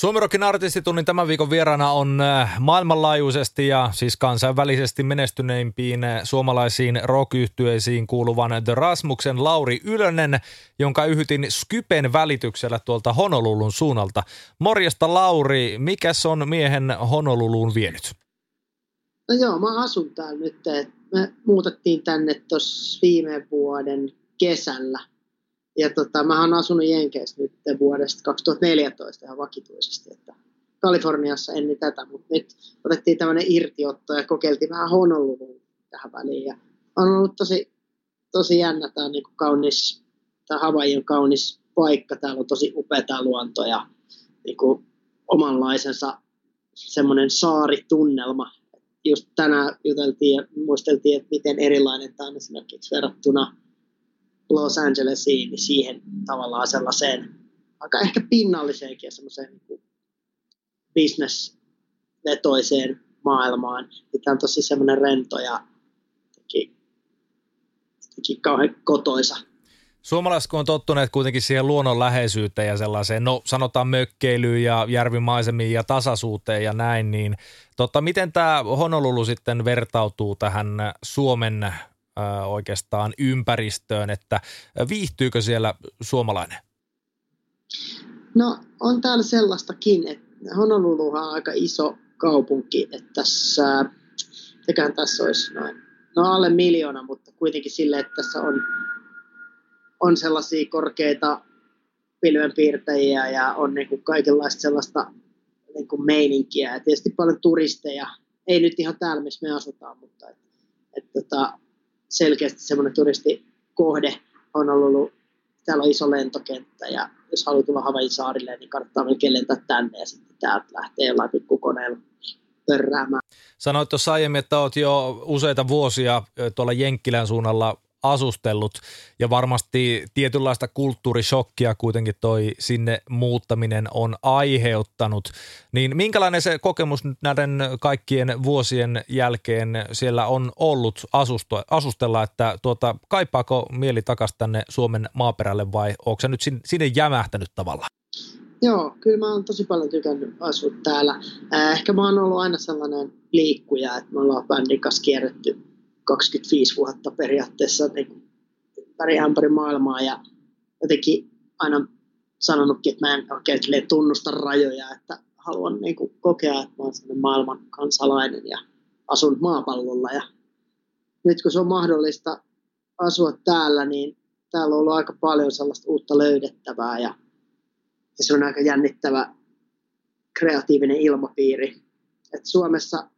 Suomirokin artistitunnin tämän viikon vieraana on äh, maailmanlaajuisesti ja siis kansainvälisesti menestyneimpiin äh, suomalaisiin rock kuuluvan The Rasmuksen Lauri Ylönen, jonka yhytin Skypen välityksellä tuolta Honolulun suunnalta. Morjesta Lauri, mikä on miehen Honoluluun vienyt? No joo, mä asun täällä nyt. Me muutettiin tänne tuossa viime vuoden kesällä ja tota, mä oon asunut Jenkeissä nyt vuodesta 2014 ihan vakituisesti, että Kaliforniassa ennen tätä, mutta nyt otettiin tämmöinen irtiotto ja kokeiltiin vähän Honolulua tähän väliin. Ja on ollut tosi, tosi jännä, tämä niin kaunis, tämä Hawaii on kaunis paikka, täällä on tosi upea luonto ja niin kuin omanlaisensa semmoinen saaritunnelma. Just tänään juteltiin ja muisteltiin, että miten erilainen tämä on esimerkiksi verrattuna Los Angelesiin, niin siihen tavallaan sellaiseen aika ehkä pinnalliseenkin ja semmoiseen niin business-vetoiseen maailmaan. Niin tämä on tosi semmoinen rento ja teki, kauhean kotoisa. Suomalaiset on tottuneet kuitenkin siihen luonnon läheisyyteen ja sellaiseen, no sanotaan mökkeilyyn ja järvimaisemiin ja tasaisuuteen ja näin, niin totta, miten tämä Honolulu sitten vertautuu tähän Suomen oikeastaan ympäristöön, että viihtyykö siellä suomalainen? No on täällä sellaistakin, että Honolulu on aika iso kaupunki, että tässä, tekään tässä olisi noin, no alle miljoona, mutta kuitenkin sille, että tässä on, on sellaisia korkeita pilvenpiirtäjiä ja on niin kuin kaikenlaista sellaista niin kuin meininkiä ja tietysti paljon turisteja. Ei nyt ihan täällä, missä me asutaan, mutta et, et, tota, selkeästi semmoinen turistikohde on ollut, täällä on iso lentokenttä ja jos haluaa tulla Havain saarille, niin kannattaa melkein lentää tänne ja sitten täältä lähtee jollain pikkukoneella pörräämään. Sanoit tuossa aiemmin, että olet jo useita vuosia tuolla Jenkkilän suunnalla asustellut ja varmasti tietynlaista kulttuurishokkia kuitenkin toi sinne muuttaminen on aiheuttanut. Niin minkälainen se kokemus nyt näiden kaikkien vuosien jälkeen siellä on ollut asusto, asustella, että tuota, kaipaako mieli takaisin tänne Suomen maaperälle vai onko se nyt sinne jämähtänyt tavallaan? Joo, kyllä mä oon tosi paljon tykännyt asua täällä. Ehkä mä oon ollut aina sellainen liikkuja, että me ollaan bändin kanssa kierretty 25 vuotta periaatteessa niin ympäri ämpäri maailmaa ja jotenkin aina sanonutkin, että mä en oikein tunnusta rajoja, että haluan niin kuin, kokea, että mä olen maailman kansalainen ja asun maapallolla ja nyt kun se on mahdollista asua täällä, niin täällä on ollut aika paljon sellaista uutta löydettävää ja, ja se on aika jännittävä kreatiivinen ilmapiiri. Et Suomessa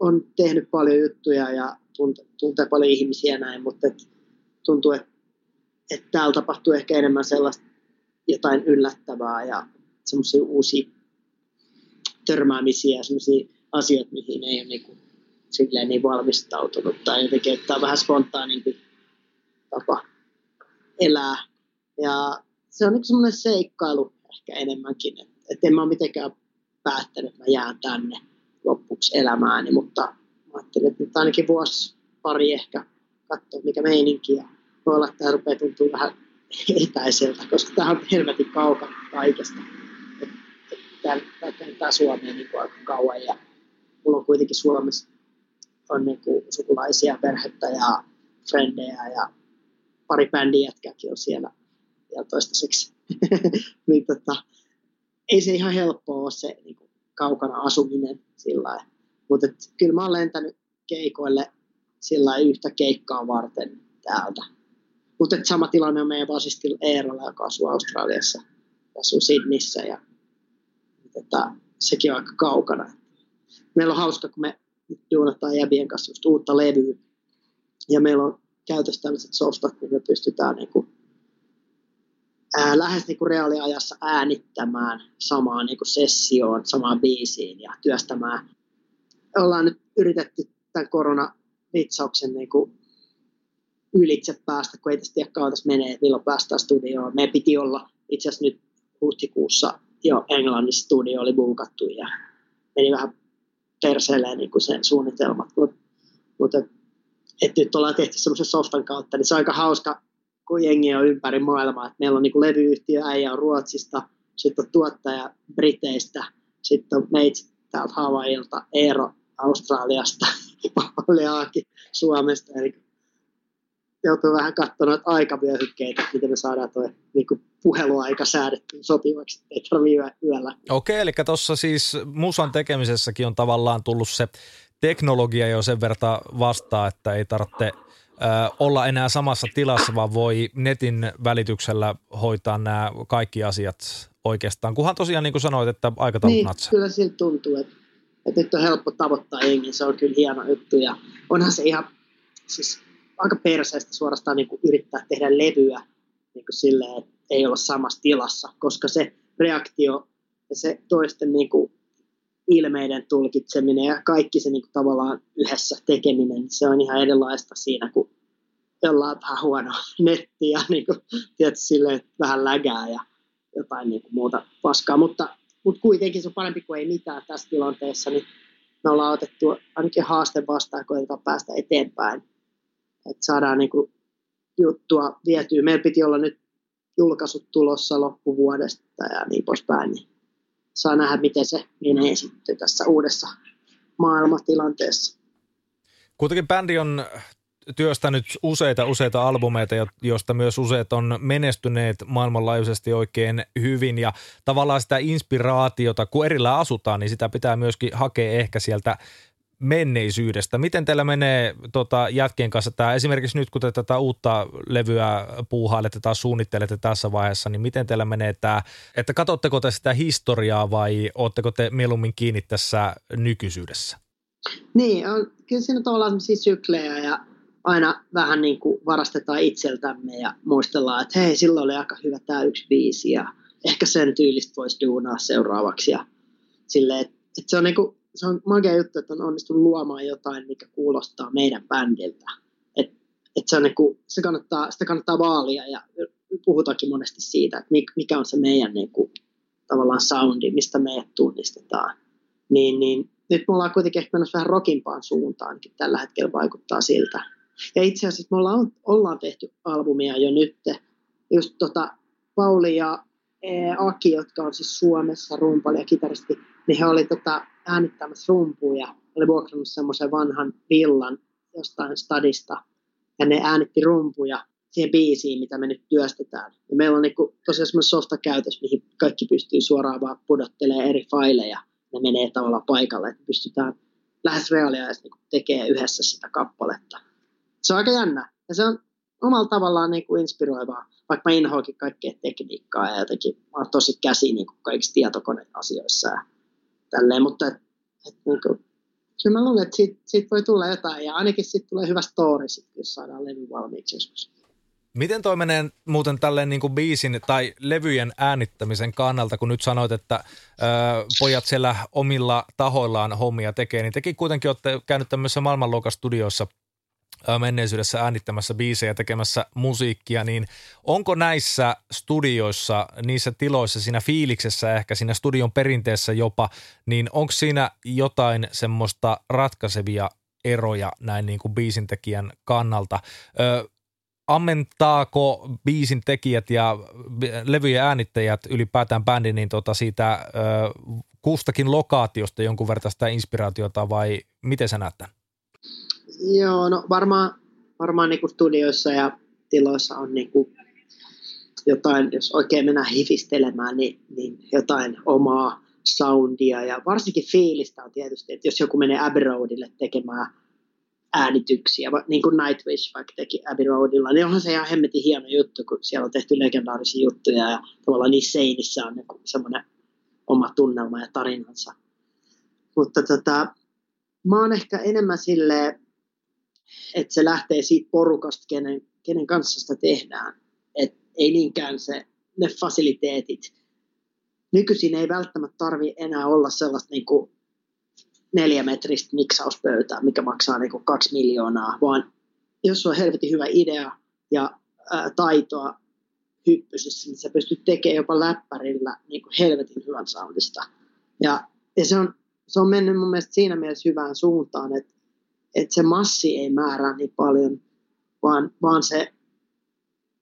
on tehnyt paljon juttuja ja tuntee, tuntee paljon ihmisiä näin, mutta et, tuntuu, että et täällä tapahtuu ehkä enemmän sellaista jotain yllättävää ja semmoisia uusia törmäämisiä ja semmoisia asioita, mihin ei ole niin, kuin, silleen niin valmistautunut tai jotenkin, että on vähän spontaanimpi tapa elää. Ja se on niin semmoinen seikkailu ehkä enemmänkin, että et en mä ole mitenkään päättänyt, että mä jään tänne loppuksi elämääni, mutta ajattelin, että nyt ainakin vuosi pari ehkä katsoa, mikä meininki. Ja voi olla, että tämä rupeaa tuntua vähän etäiseltä, koska tämä on helvetin kaukana kaikesta. Tämä, tämä Suomeen niin kuin aika kauan ja mulla on kuitenkin Suomessa on niin kuin sukulaisia, perhettä ja frendejä ja pari bändin jätkääkin on siellä vielä toistaiseksi. niin tota, ei se ihan helppoa ole se niin kuin kaukana asuminen sillä lailla mutta kyllä mä oon lentänyt keikoille sillä yhtä keikkaa varten täältä. Mutta sama tilanne on meidän basistilla Eerolla, joka asuu Australiassa, asuu Sydnissä ja tota, sekin on aika kaukana. Meillä on hauska, kun me duunataan Jäbien kanssa just uutta levyä ja meillä on käytössä tämmöiset softat, me pystytään niin kuin, ää, lähes niin kuin reaaliajassa äänittämään samaan niin kuin sessioon, samaan biisiin ja työstämään. Ollaan nyt yritetty tämän koronavitsauksen niin kuin ylitse päästä, kun ei tästä tiedä kauan tässä menee, milloin päästään studioon. Me piti olla itse asiassa nyt huhtikuussa jo Englannissa studio oli buukattu ja meni vähän perseelleen niin kuin sen suunnitelmat, mutta mut, että nyt ollaan tehty semmoisen softan kautta, niin se on aika hauska, kun jengi on ympäri maailmaa, että meillä on niin kuin levyyhtiö, äijä on Ruotsista, sitten on tuottaja Briteistä, sitten on meitsi täältä Havailta, Eero Australiasta, Aaki Suomesta, eli joutuu vähän katsomaan aikavyöhykkeitä, että miten me saadaan tuo niin puheluaika säädetty sopivaksi, ei tarvitse yöllä. Okei, eli tuossa siis musan tekemisessäkin on tavallaan tullut se teknologia jo sen verran vastaan, että ei tarvitse olla enää samassa tilassa, vaan voi netin välityksellä hoitaa nämä kaikki asiat oikeastaan. Kunhan tosiaan niin kuin sanoit, että aikataulut niin, natsaa. kyllä siltä tuntuu, että, että nyt on helppo tavoittaa jengi, se on kyllä hieno juttu. Ja onhan se ihan siis aika perseestä suorastaan niin kuin yrittää tehdä levyä niin kuin silleen, että ei olla samassa tilassa, koska se reaktio ja se toisten niin kuin ilmeiden tulkitseminen ja kaikki se niin kuin tavallaan yhdessä tekeminen, se on ihan erilaista siinä, kun jollain vähän huono netti ja niin kuin, tietysti silleen, vähän lägää ja jotain niin kuin muuta paskaa, mutta, mutta kuitenkin se on parempi kuin ei mitään tässä tilanteessa, niin me ollaan otettu ainakin haaste vastaan, koetetaan päästä eteenpäin, että saadaan niin kuin juttua vietyä. Meillä piti olla nyt julkaisut tulossa loppuvuodesta ja niin poispäin, niin saa nähdä, miten se menee sitten tässä uudessa maailmatilanteessa. Kuitenkin bändi on työstänyt useita useita albumeita, joista myös useat on menestyneet maailmanlaajuisesti oikein hyvin ja tavallaan sitä inspiraatiota, kun erillä asutaan, niin sitä pitää myöskin hakea ehkä sieltä menneisyydestä. Miten teillä menee tota, jätkien kanssa tämä, esimerkiksi nyt kun te tätä uutta levyä puuhailette tai suunnittelette tässä vaiheessa, niin miten teillä menee tämä, että katsotteko te sitä historiaa vai ootteko te mieluummin kiinni tässä nykyisyydessä? Niin, on, kyllä siinä on tavallaan syklejä ja aina vähän niin kuin varastetaan itseltämme ja muistellaan, että hei, silloin oli aika hyvä tämä yksi biisi ja ehkä sen tyylistä voisi duunaa seuraavaksi ja silleen, että, että se on niin kuin se on magia juttu, että on onnistunut luomaan jotain, mikä kuulostaa meidän bändiltä. Et, et se on niin kuin, se kannattaa, sitä kannattaa vaalia ja puhutaankin monesti siitä, että mikä on se meidän niin kuin, tavallaan soundi, mistä meidät tunnistetaan. Niin, niin nyt me ollaan kuitenkin ehkä menossa vähän rokimpaan suuntaan, tällä hetkellä vaikuttaa siltä. Ja itse asiassa me ollaan, ollaan tehty albumia jo nyt. Just tota, Pauli ja e, Aki, jotka on siis Suomessa rumpali ja kitaristi, niin he oli tota, äänittämässä rumpuja, oli vuokrannut semmoisen vanhan villan jostain stadista, ja ne äänitti rumpuja siihen biisiin, mitä me nyt työstetään. Ja meillä on niinku tosiaan semmoinen softa käytös, mihin kaikki pystyy suoraan vaan pudottelemaan eri faileja, ne menee tavallaan paikalle, että pystytään lähes reaaliajassa niinku tekemään yhdessä sitä kappaletta. Se on aika jännä, ja se on omalla tavallaan niinku inspiroivaa, vaikka mä inhoakin kaikkea tekniikkaa ja jotenkin mä oon tosi käsi niinku kaikissa tietokoneasioissa ja tälleen, mutta et, et, niin kuin, kyllä mä luulen, että siitä, siitä voi tulla jotain ja ainakin siitä tulee hyvä story, sit, jos saadaan levy valmiiksi joskus. Miten toi menee muuten tälleen niin kuin biisin tai levyjen äänittämisen kannalta, kun nyt sanoit, että ö, pojat siellä omilla tahoillaan hommia tekee, niin tekin kuitenkin olette käynyt tämmöisessä maailmanluokan studioissa menneisyydessä äänittämässä biisejä, tekemässä musiikkia, niin onko näissä studioissa, niissä tiloissa, siinä fiiliksessä ehkä, siinä studion perinteessä jopa, niin onko siinä jotain semmoista ratkaisevia eroja näin niin kuin biisintekijän kannalta? Ö, ammentaako biisin tekijät ja levyjen äänittäjät ylipäätään bändi niin tota siitä ö, kustakin lokaatiosta jonkun verran sitä inspiraatiota vai miten sä näet tämän? Joo, no varmaan, varmaan niin kuin studioissa ja tiloissa on niin kuin jotain, jos oikein mennään hifistelemään, niin, niin jotain omaa soundia ja varsinkin fiilistä on tietysti, että jos joku menee Abbey Roadille tekemään äänityksiä, niin kuin Nightwish vaikka teki Abbey Roadilla, niin onhan se ihan hemmetin hieno juttu, kun siellä on tehty legendaarisia juttuja ja tavallaan niissä seinissä on niin semmoinen oma tunnelma ja tarinansa. Mutta tota, mä oon ehkä enemmän silleen, että se lähtee siitä porukasta, kenen, kenen kanssa sitä tehdään. Et ei niinkään se, ne fasiliteetit. Nykyisin ei välttämättä tarvi enää olla sellaista niin kuin neljämetristä miksauspöytää, mikä maksaa niin kuin kaksi miljoonaa, vaan jos on helvetin hyvä idea ja ää, taitoa hyppysissä, niin sä pystyt tekemään jopa läppärillä niin kuin helvetin hyvän soundista. Ja, ja se, on, se on mennyt mun mielestä siinä mielessä hyvään suuntaan, että, että se massi ei määrää niin paljon, vaan, vaan se,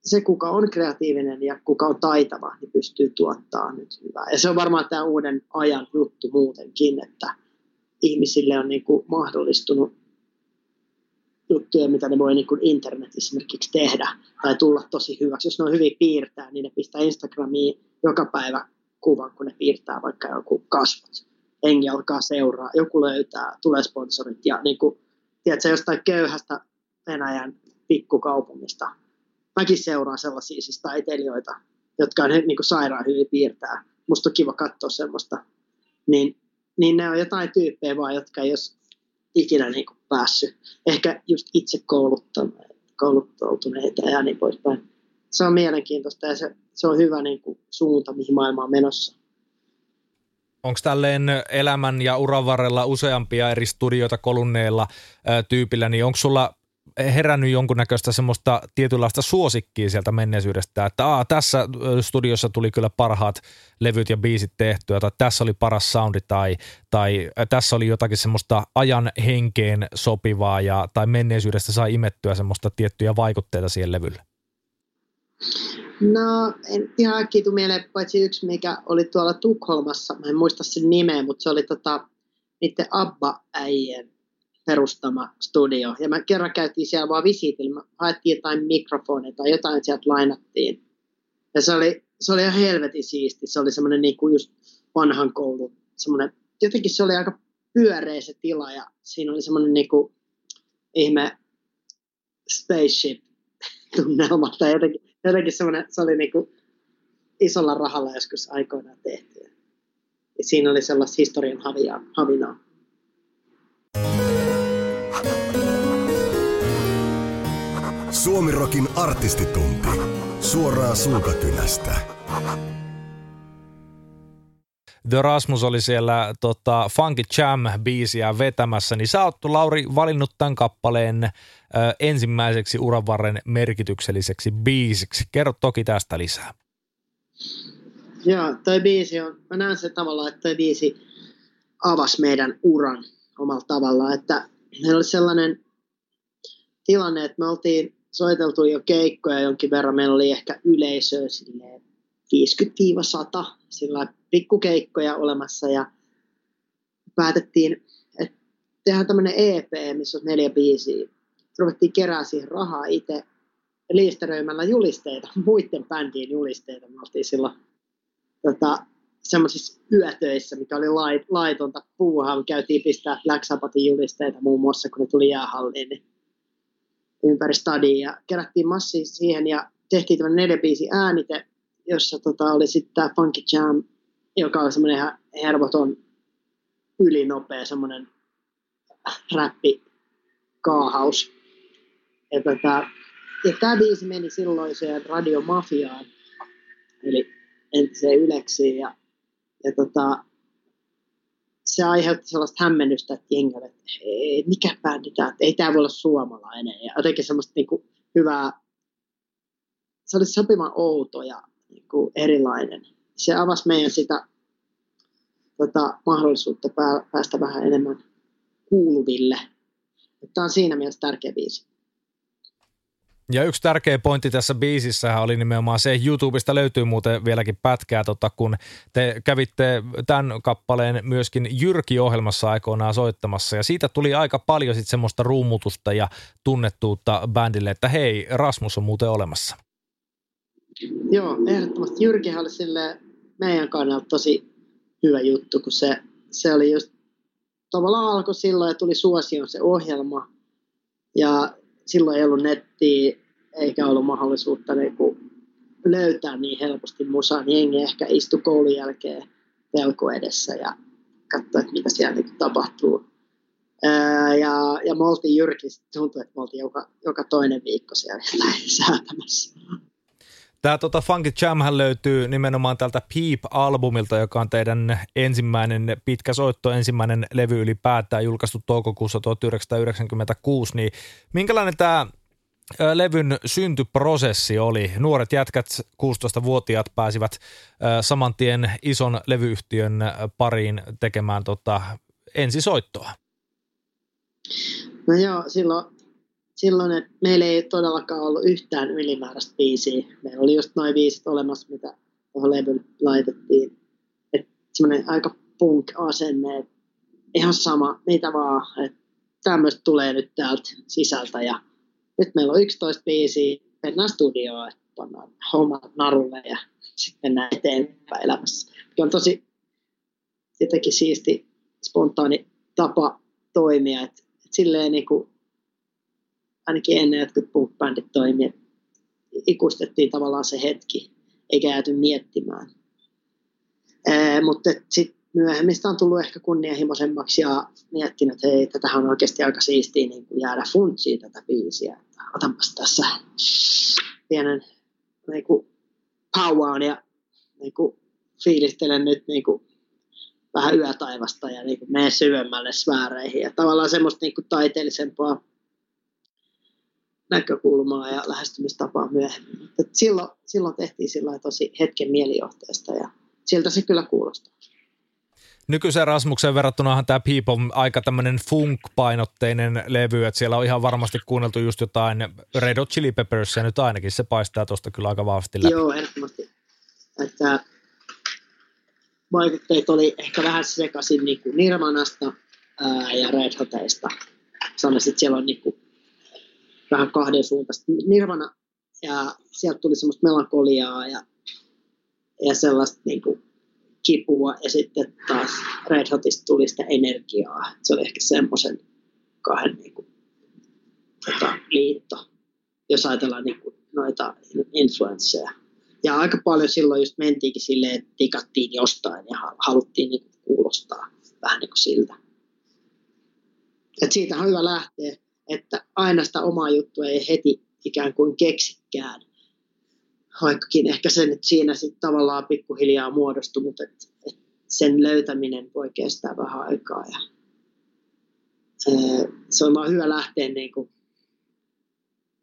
se, kuka on kreatiivinen ja kuka on taitava, niin pystyy tuottaa nyt hyvää. Ja se on varmaan tämä uuden ajan juttu muutenkin, että ihmisille on niin kuin mahdollistunut juttuja, mitä ne voi niin kuin internet esimerkiksi tehdä tai tulla tosi hyväksi. Jos ne on hyvin piirtää, niin ne pistää Instagramiin joka päivä kuvan, kun ne piirtää vaikka joku kasvot. Engi alkaa seuraa, joku löytää, tulee sponsorit ja niin kuin, tiedätkö, jostain köyhästä Venäjän pikkukaupungista. Mäkin seuraan sellaisia siis taiteilijoita, jotka on niin kuin sairaan hyvin piirtää. Musta on kiva katsoa semmoista. Niin, niin ne on jotain tyyppejä vaan, jotka ei ole ikinä niin kuin päässyt. Ehkä just itse kouluttautuneita ja niin poispäin. Se on mielenkiintoista ja se, se on hyvä niin kuin suunta, mihin maailma on menossa. Onko tälleen elämän ja uran varrella useampia eri studioita kolunneilla tyypillä, niin onko sulla herännyt jonkunnäköistä semmoista tietynlaista suosikkia sieltä menneisyydestä, että Aa, tässä studiossa tuli kyllä parhaat levyt ja biisit tehtyä, tai tässä oli paras soundi, tai, tai tässä oli jotakin semmoista ajan henkeen sopivaa, ja, tai menneisyydestä sai imettyä semmoista tiettyjä vaikutteita siihen levylle? No, en ihan äkkiä mieleen, paitsi yksi, mikä oli tuolla Tukholmassa, mä en muista sen nimeä, mutta se oli tota, niiden Abba-äijien perustama studio. Ja mä kerran käytiin siellä vaan visiitillä, haettiin jotain mikrofoneja tai jotain sieltä lainattiin. Ja se oli, se oli ihan helvetin siisti. Se oli semmoinen niin kuin just vanhan koulun, semmoinen, jotenkin se oli aika pyöreä se tila ja siinä oli semmoinen niin kuin ihme spaceship tunnelma tai jotenkin, jotenkin semmoinen, se oli niin kuin isolla rahalla joskus aikoinaan tehty. Ja siinä oli sellaista historian havinaa. Suomirokin artistitunti. Suoraa suukakynästä. The Rasmus oli siellä tota, Funky Jam-biisiä vetämässä, niin sä oot, Lauri, valinnut tämän kappaleen ö, ensimmäiseksi uravarren merkitykselliseksi biisiksi. Kerro toki tästä lisää. Joo, toi biisi on, mä näen se tavallaan, että toi biisi avasi meidän uran omalla tavalla, että meillä oli sellainen tilanne, että me oltiin soiteltu jo keikkoja jonkin verran. Meillä oli ehkä yleisöä 50-100 sillä pikkukeikkoja olemassa ja päätettiin, että tehdään tämmöinen EP, missä on neljä biisiä. Ruvettiin kerää siihen rahaa itse liisteröimällä julisteita, muiden bändien julisteita. Me oltiin silloin tota, semmoisissa yötöissä, mikä oli lait, laitonta puuhaa. Me käytiin pistää Black Sabbathin julisteita muun muassa, kun ne tuli jäähalliin. Niin ympäri stadia ja kerättiin massia siihen ja tehtiin tämmöinen neljä biisi äänite, jossa tota, oli sitten tämä Funky Jam, joka oli semmoinen ihan hervoton ylinopea semmoinen räppi kaahaus. Ja, tota, ja tämä biisi meni silloiseen radiomafiaan, eli entiseen Yleksiin. Ja, ja tota, se aiheutti sellaista hämmennystä, että jengälle, että ei, mikä bändi tämä, ei tämä voi olla suomalainen. Ja jotenkin semmoista niin kuin, hyvää, se oli sopivan outo ja niin kuin, erilainen. Se avasi meidän sitä tota, mahdollisuutta päästä vähän enemmän kuuluville. Tämä on siinä mielessä tärkeä biisi. Ja yksi tärkeä pointti tässä biisissä oli nimenomaan se, YouTubesta löytyy muuten vieläkin pätkää, tota, kun te kävitte tämän kappaleen myöskin Jyrki-ohjelmassa aikoinaan soittamassa, ja siitä tuli aika paljon sitten semmoista ruumutusta ja tunnettuutta bändille, että hei, Rasmus on muuten olemassa. Joo, ehdottomasti. Jyrkihän oli sille meidän kannalta tosi hyvä juttu, kun se, se oli just tavallaan alkoi silloin ja tuli suosion se ohjelma, ja silloin ei ollut nettiä eikä ollut mahdollisuutta niin kuin löytää niin helposti musaa, niin jengi ehkä istui koulun jälkeen telko edessä ja katsoi, että mitä siellä niin tapahtuu. ja, ja me oltiin Jyrki, tuntui, että me oltiin joka, joka toinen viikko siellä säätämässä. Tämä tota, Funky Jamhän löytyy nimenomaan tältä Peep-albumilta, joka on teidän ensimmäinen pitkä soitto, ensimmäinen levy ylipäätään julkaistu toukokuussa 1996. Niin minkälainen tämä levyn syntyprosessi oli? Nuoret jätkät, 16-vuotiaat pääsivät saman tien ison levyyhtiön pariin tekemään tota, ensisoittoa. No joo, silloin, silloin että meillä ei todellakaan ollut yhtään ylimääräistä biisiä. Meillä oli just noin viisit olemassa, mitä tuohon levyyn laitettiin. Että semmoinen aika punk-asenne, että ihan sama, mitä vaan, että tämmöistä tulee nyt täältä sisältä ja nyt meillä on 11 biisiä, mennään studioon, että pannaan hommat narulle ja sitten mennään eteenpäin elämässä. Mikä on tosi jotenkin siisti, spontaani tapa toimia, että, että silleen niin kuin, ainakin ennen jotkut punk-bändit toimii, ikustettiin tavallaan se hetki, eikä jääty miettimään. Ee, mutta sitten myöhemmin on tullut ehkä kunnianhimoisemmaksi ja miettinyt, että hei, tätähän on oikeasti aika siistiä niin kuin jäädä funtsiin tätä biisiä. Otanpas tässä pienen niin kuin, pauaan ja niin kuin, fiilistelen nyt niin kuin, vähän yötaivasta ja niin kuin, mene syvemmälle sfääreihin. Ja tavallaan semmoista niin kuin, taiteellisempaa näkökulmaa ja lähestymistapaa myöhemmin. Et silloin, silloin tehtiin sillä tosi hetken mielijohteesta ja siltä se kyllä kuulostaa. Nykyisen Rasmuksen verrattunahan tämä Peep on aika tämmöinen funk-painotteinen levy, että siellä on ihan varmasti kuunneltu just jotain Red Hot Chili Peppers, ja nyt ainakin se paistaa tuosta kyllä aika vahvasti läpi. Joo, ehdottomasti. Että vaikutteet oli ehkä vähän sekaisin niin kuin Nirvanasta ää, ja Red Hotista. Sanoisin, että siellä on niin kuin vähän kahden suuntaista. Nirvana, ja sieltä tuli semmoista melankoliaa ja, ja sellaista niin kuin kipua ja sitten taas Red Hotista tuli sitä energiaa. Se oli ehkä semmoisen kahden niin kuin, tota, liitto, jos ajatellaan niin kuin, noita influensseja. Ja aika paljon silloin just mentiinkin silleen, että tikattiin jostain ja haluttiin niin kuin, kuulostaa vähän niin kuin siltä. Et siitä on hyvä lähteä, että aina sitä omaa juttua ei heti ikään kuin keksikään, vaikkakin ehkä se nyt siinä sitten tavallaan pikkuhiljaa muodostui, mutta et, et sen löytäminen voi kestää vähän aikaa. Ja, se on vaan hyvä lähteä niin kuin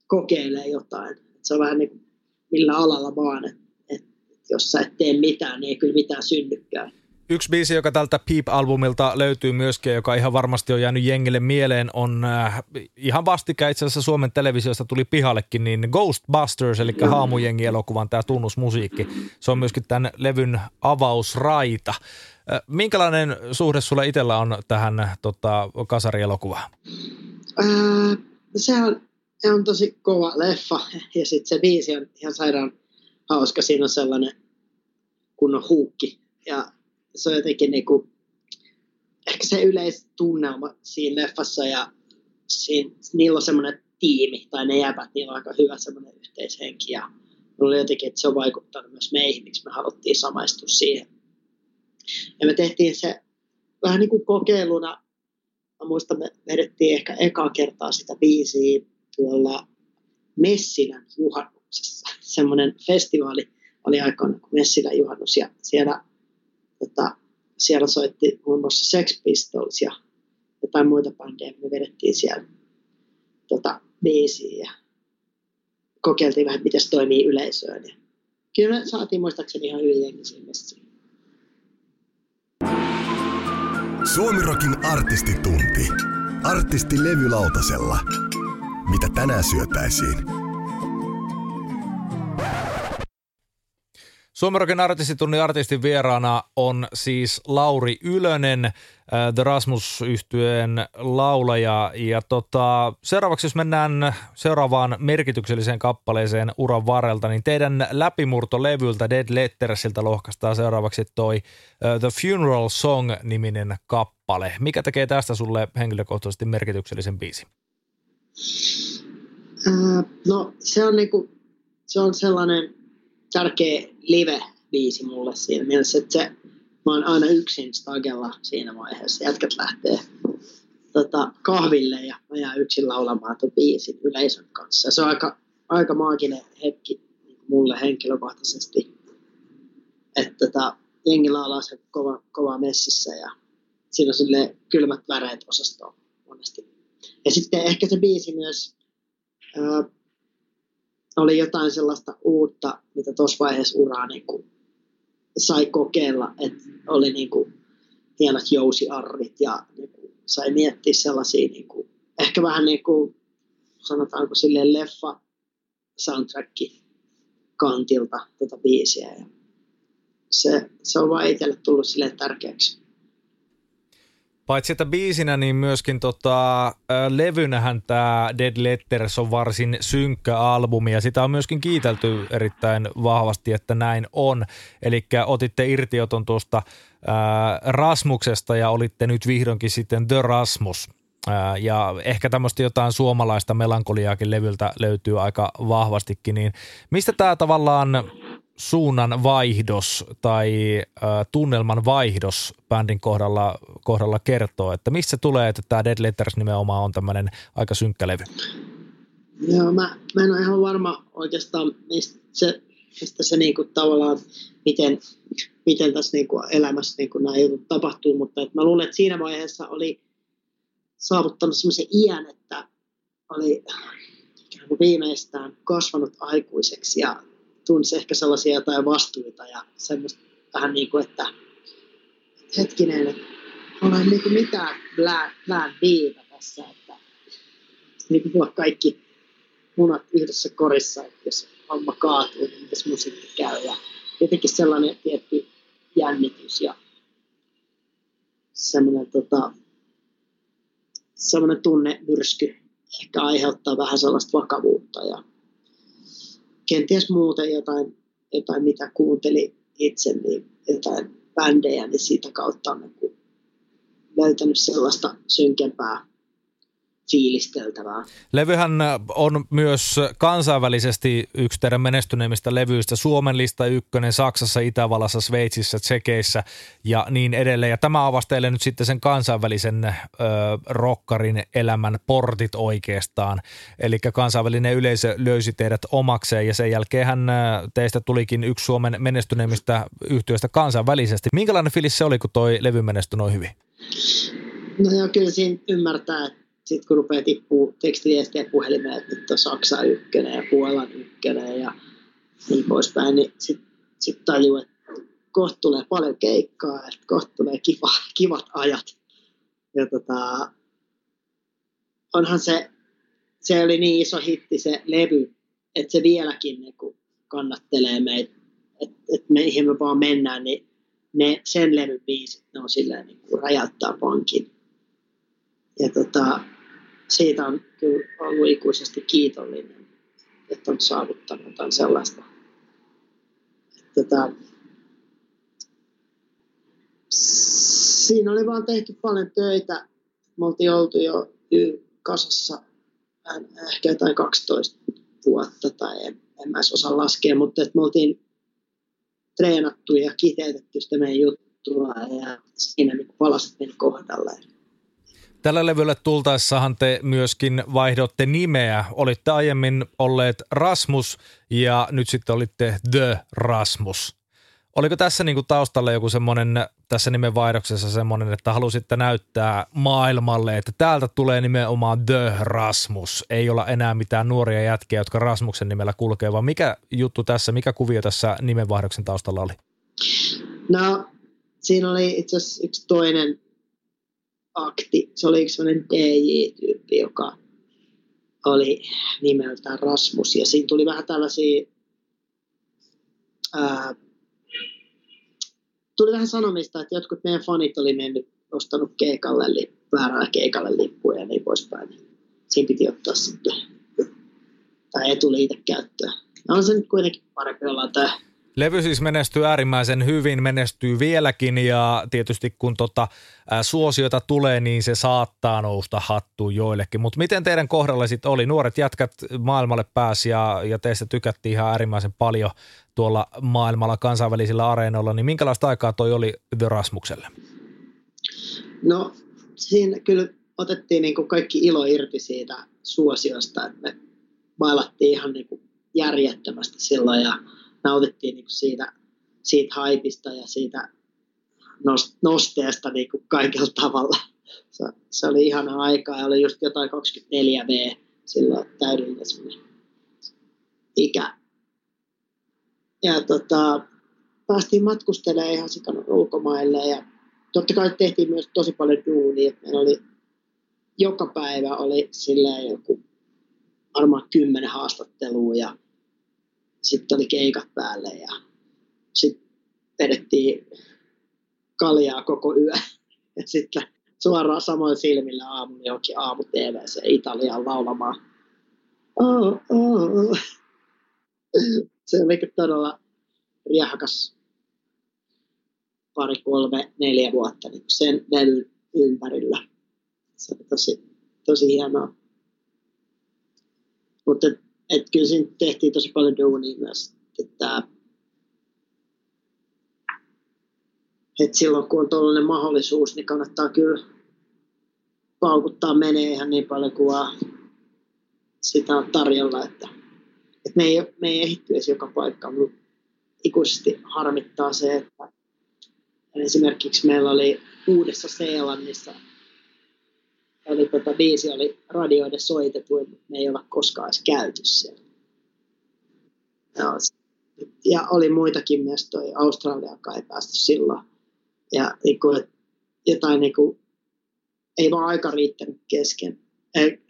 kokeilemaan jotain. Se on vähän niin kuin millä alalla vaan, että et, jos sä et tee mitään, niin ei kyllä mitään synnykään. Yksi biisi, joka tältä Peep-albumilta löytyy myöskin, joka ihan varmasti on jäänyt jengille mieleen, on äh, ihan vastikään itse asiassa Suomen televisiosta tuli pihallekin, niin Ghostbusters, eli haamujengielokuvan tämä tunnusmusiikki. Se on myöskin tämän levyn avausraita. Äh, minkälainen suhde sulla itsellä on tähän tota, kasarielokuvaan? Äh, se, on, se on tosi kova leffa ja sitten se biisi on ihan sairaan hauska. Siinä on sellainen kunnon huukki ja se on jotenkin niin kuin, ehkä se yleistunnelma siinä leffassa ja siinä, niillä on semmoinen tiimi, tai ne jäbät, niillä on aika hyvä semmoinen yhteishenki ja oli jotenkin, että se on vaikuttanut myös meihin, miksi me haluttiin samaistua siihen. Ja me tehtiin se vähän niin kuin kokeiluna, mä muistan, me vedettiin ehkä ekaa kertaa sitä biisiä tuolla Messilän juhannuksessa. Semmoinen festivaali oli aikoina kuin Messilän juhannus ja siellä tota, siellä soitti muun muassa Sex Pistols ja jotain muita bändeja. Me vedettiin siellä tota, biisiä ja kokeiltiin vähän, miten se toimii yleisöön. Ja kyllä me saatiin muistaakseni ihan hyvin sinne. Suomirokin artistitunti. Artisti levylautasella. Mitä tänään syötäisiin? Suomerokin artistitunnin artistin vieraana on siis Lauri Ylönen, äh, The rasmus yhtyeen laulaja. Ja tota, seuraavaksi jos mennään seuraavaan merkitykselliseen kappaleeseen uran varrelta, niin teidän läpimurtolevyltä Dead Lettersiltä lohkaistaa seuraavaksi toi uh, The Funeral Song-niminen kappale. Mikä tekee tästä sulle henkilökohtaisesti merkityksellisen biisi? Uh, no se on, niinku, se on sellainen tärkeä live-biisi mulle siinä mielessä, että se, mä oon aina yksin stagella siinä vaiheessa. Jätkät lähtee tota, kahville ja mä jään yksin laulamaan tuon biisin yleisön kanssa. Se on aika, aika maaginen hetki mulle henkilökohtaisesti, että tota, jengi laulaa se kova, kova messissä ja siinä on sille kylmät väreet osastoon monesti. Ja sitten ehkä se biisi myös ää, oli jotain sellaista uutta, mitä tuossa vaiheessa uraa niin kuin, sai kokeilla, että oli niin kuin, hienot jousiarvit ja niin kuin, sai miettiä sellaisia niin kuin, ehkä vähän niin kuin sanotaanko silleen leffa soundtrack kantilta tuota biisiä ja se, se on vaan itselle tullut sille tärkeäksi. Paitsi että biisinä, niin myöskin tota, levynähän tämä Dead Letters on varsin synkkä albumi ja sitä on myöskin kiitelty erittäin vahvasti, että näin on. Eli otitte irtioton tuosta ää, Rasmuksesta ja olitte nyt vihdoinkin sitten The Rasmus. Ää, ja ehkä tämmöistä jotain suomalaista melankoliaakin levyltä löytyy aika vahvastikin, niin mistä tämä tavallaan suunnan vaihdos tai äh, tunnelman vaihdos bändin kohdalla, kohdalla kertoo, että mistä se tulee, että tämä Dead Letters nimenomaan on tämmöinen aika synkkä levy? Joo, mä, mä en ole ihan varma oikeastaan, mistä se, mistä se niinku tavallaan, miten, miten tässä niinku elämässä niinku nämä jutut tapahtuu, mutta et mä luulen, että siinä vaiheessa oli saavuttanut semmoisen iän, että oli viimeistään kasvanut aikuiseksi ja tunsi ehkä sellaisia jotain vastuita ja semmoista vähän niin kuin, että hetkinen, että olen niin kuin mitään plan, Btä tässä, että niin kuin tulla kaikki munat yhdessä korissa, että jos homma kaatuu, niin mitäs mun sitten käy. Ja jotenkin sellainen tietty jännitys ja semmoinen, tota, semmoinen tunnemyrsky ehkä aiheuttaa vähän sellaista vakavuutta ja kenties muuten jotain, jotain mitä kuunteli itse, niin jotain bändejä, niin siitä kautta on niin löytänyt sellaista synkempää fiilisteltävää. Levyhän on myös kansainvälisesti yksi teidän menestyneimmistä levyistä. Suomen lista ykkönen Saksassa, Itävallassa, Sveitsissä, Tsekeissä ja niin edelleen. Ja tämä avasi teille nyt sitten sen kansainvälisen ö, rokkarin elämän portit oikeastaan. Eli kansainvälinen yleisö löysi teidät omakseen ja sen jälkeen teistä tulikin yksi Suomen menestyneimmistä yhtiöistä kansainvälisesti. Minkälainen fiilis se oli, kun toi levy menestyi noin hyvin? No joo, kyllä siinä ymmärtää, että sitten kun rupeaa tippuu tekstiviestiä puhelimeen, että nyt on Saksa ykkönen ja Puolan ykkönen ja niin poispäin, niin sitten sit tajuu, että kohta tulee paljon keikkaa, että kohta tulee kiva, kivat ajat. Ja tota, onhan se, se oli niin iso hitti se levy, että se vieläkin niin kuin kannattelee meitä, että et meihin me vaan mennään, niin ne sen levyn biisit, ne on silleen niin kuin räjäyttää pankin. Ja tota, siitä on kyllä ollut ikuisesti kiitollinen, että on saavuttanut jotain sellaista. Tätä, siinä oli vaan tehty paljon töitä. Me oltiin oltu jo kasassa ehkä jotain 12 vuotta tai en, en mä osaa laskea, mutta että me oltiin treenattu ja kiteytetty sitä meidän juttua ja siinä niin palaset meni kohdalle. Tällä levyllä tultaessahan te myöskin vaihdotte nimeä. Olitte aiemmin olleet Rasmus ja nyt sitten olitte The Rasmus. Oliko tässä niinku taustalla joku semmoinen, tässä nimen vaihdoksessa semmoinen, että halusitte näyttää maailmalle, että täältä tulee nimenomaan The Rasmus. Ei olla enää mitään nuoria jätkiä, jotka Rasmuksen nimellä kulkee, vaan mikä juttu tässä, mikä kuvio tässä nimenvaihdoksen taustalla oli? No, siinä oli itse asiassa yksi toinen akti. Se oli yksi sellainen DJ-tyyppi, joka oli nimeltään Rasmus. Ja siinä tuli vähän tällaisia, ää, tuli vähän sanomista, että jotkut meidän fanit oli mennyt ostanut keikalle, väärällä keikalle lippuja ja niin poispäin. Siinä piti ottaa sitten, tai etuliitekäyttöä. No on se nyt kuitenkin parempi olla tämä Levy siis menestyy äärimmäisen hyvin, menestyy vieläkin ja tietysti kun tota, ää, suosiota tulee, niin se saattaa nousta hattuun joillekin. Mutta miten teidän kohdalla sitten oli? Nuoret jätkät maailmalle pääsi ja, ja teistä tykättiin ihan äärimmäisen paljon tuolla maailmalla kansainvälisillä areenoilla, niin minkälaista aikaa toi oli The Rasmukselle? No siinä kyllä otettiin niin kuin kaikki ilo irti siitä suosiosta, että me bailattiin ihan niin kuin järjettömästi silloin ja nautittiin niin kuin siitä, siitä haipista ja siitä nosteesta niin kuin kaikella tavalla. Se, se oli ihana aika ja oli just jotain 24V silloin täydellinen ikä. Ja tota, päästiin matkustelemaan ihan sikana ulkomaille ja totta kai tehtiin myös tosi paljon duunia. Meillä oli joka päivä oli silleen joku varmaan kymmenen haastattelua ja sitten oli keikat päälle ja sitten vedettiin kaljaa koko yö. Ja sitten suoraan samoin silmillä aamulla johonkin aamu se Italiaan laulamaan. Oh, oh. Se oli todella riehakas pari, kolme, neljä vuotta niin sen levyn ympärillä. Se oli tosi, tosi hienoa. Mutta et, et kyllä siinä tehtiin tosi paljon duunia myös. Että, et silloin kun on tuollainen mahdollisuus, niin kannattaa kyllä paukuttaa menee ihan niin paljon kuin sitä on tarjolla, että, että me, ei, me ei ehitty edes joka paikkaan, mutta ikuisesti harmittaa se, että esimerkiksi meillä oli Uudessa Seelannissa oli tota, biisi oli radioiden soitettu, mutta me ei olla koskaan edes käyty siellä. Ja, ja oli muitakin myös, toi Australiakaan ei päästy silloin. Ja niin kuin, jotain niin kuin, ei vaan aika riittänyt kesken. Ei,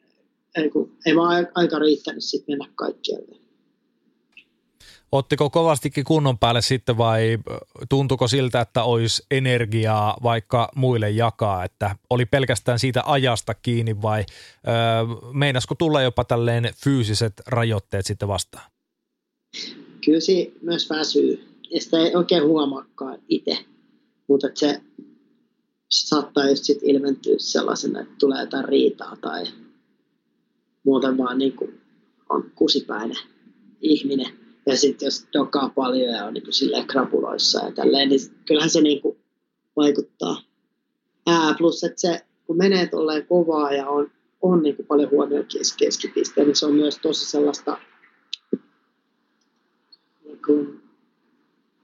ei, kun, ei vaan aika riittänyt sitten mennä kaikkialle. Ottiko kovastikin kunnon päälle sitten vai tuntuko siltä, että olisi energiaa vaikka muille jakaa, että oli pelkästään siitä ajasta kiinni vai ö, meinasko tulla jopa tälleen fyysiset rajoitteet sitten vastaan? Kyllä se myös väsyy ja sitä ei oikein huomaakaan itse, mutta se saattaa just sit ilmentyä sellaisena, että tulee jotain riitaa tai muuten vaan niin kuin on kusipäinen ihminen ja sitten jos dokaa paljon ja on niin kuin krapuloissa ja tälleen, niin kyllähän se niin kuin vaikuttaa. Ää, plus, että se, kun menee tolleen kovaa ja on, on niin kuin paljon huomioon keskipisteen, niin se on myös tosi sellaista, niin kuin,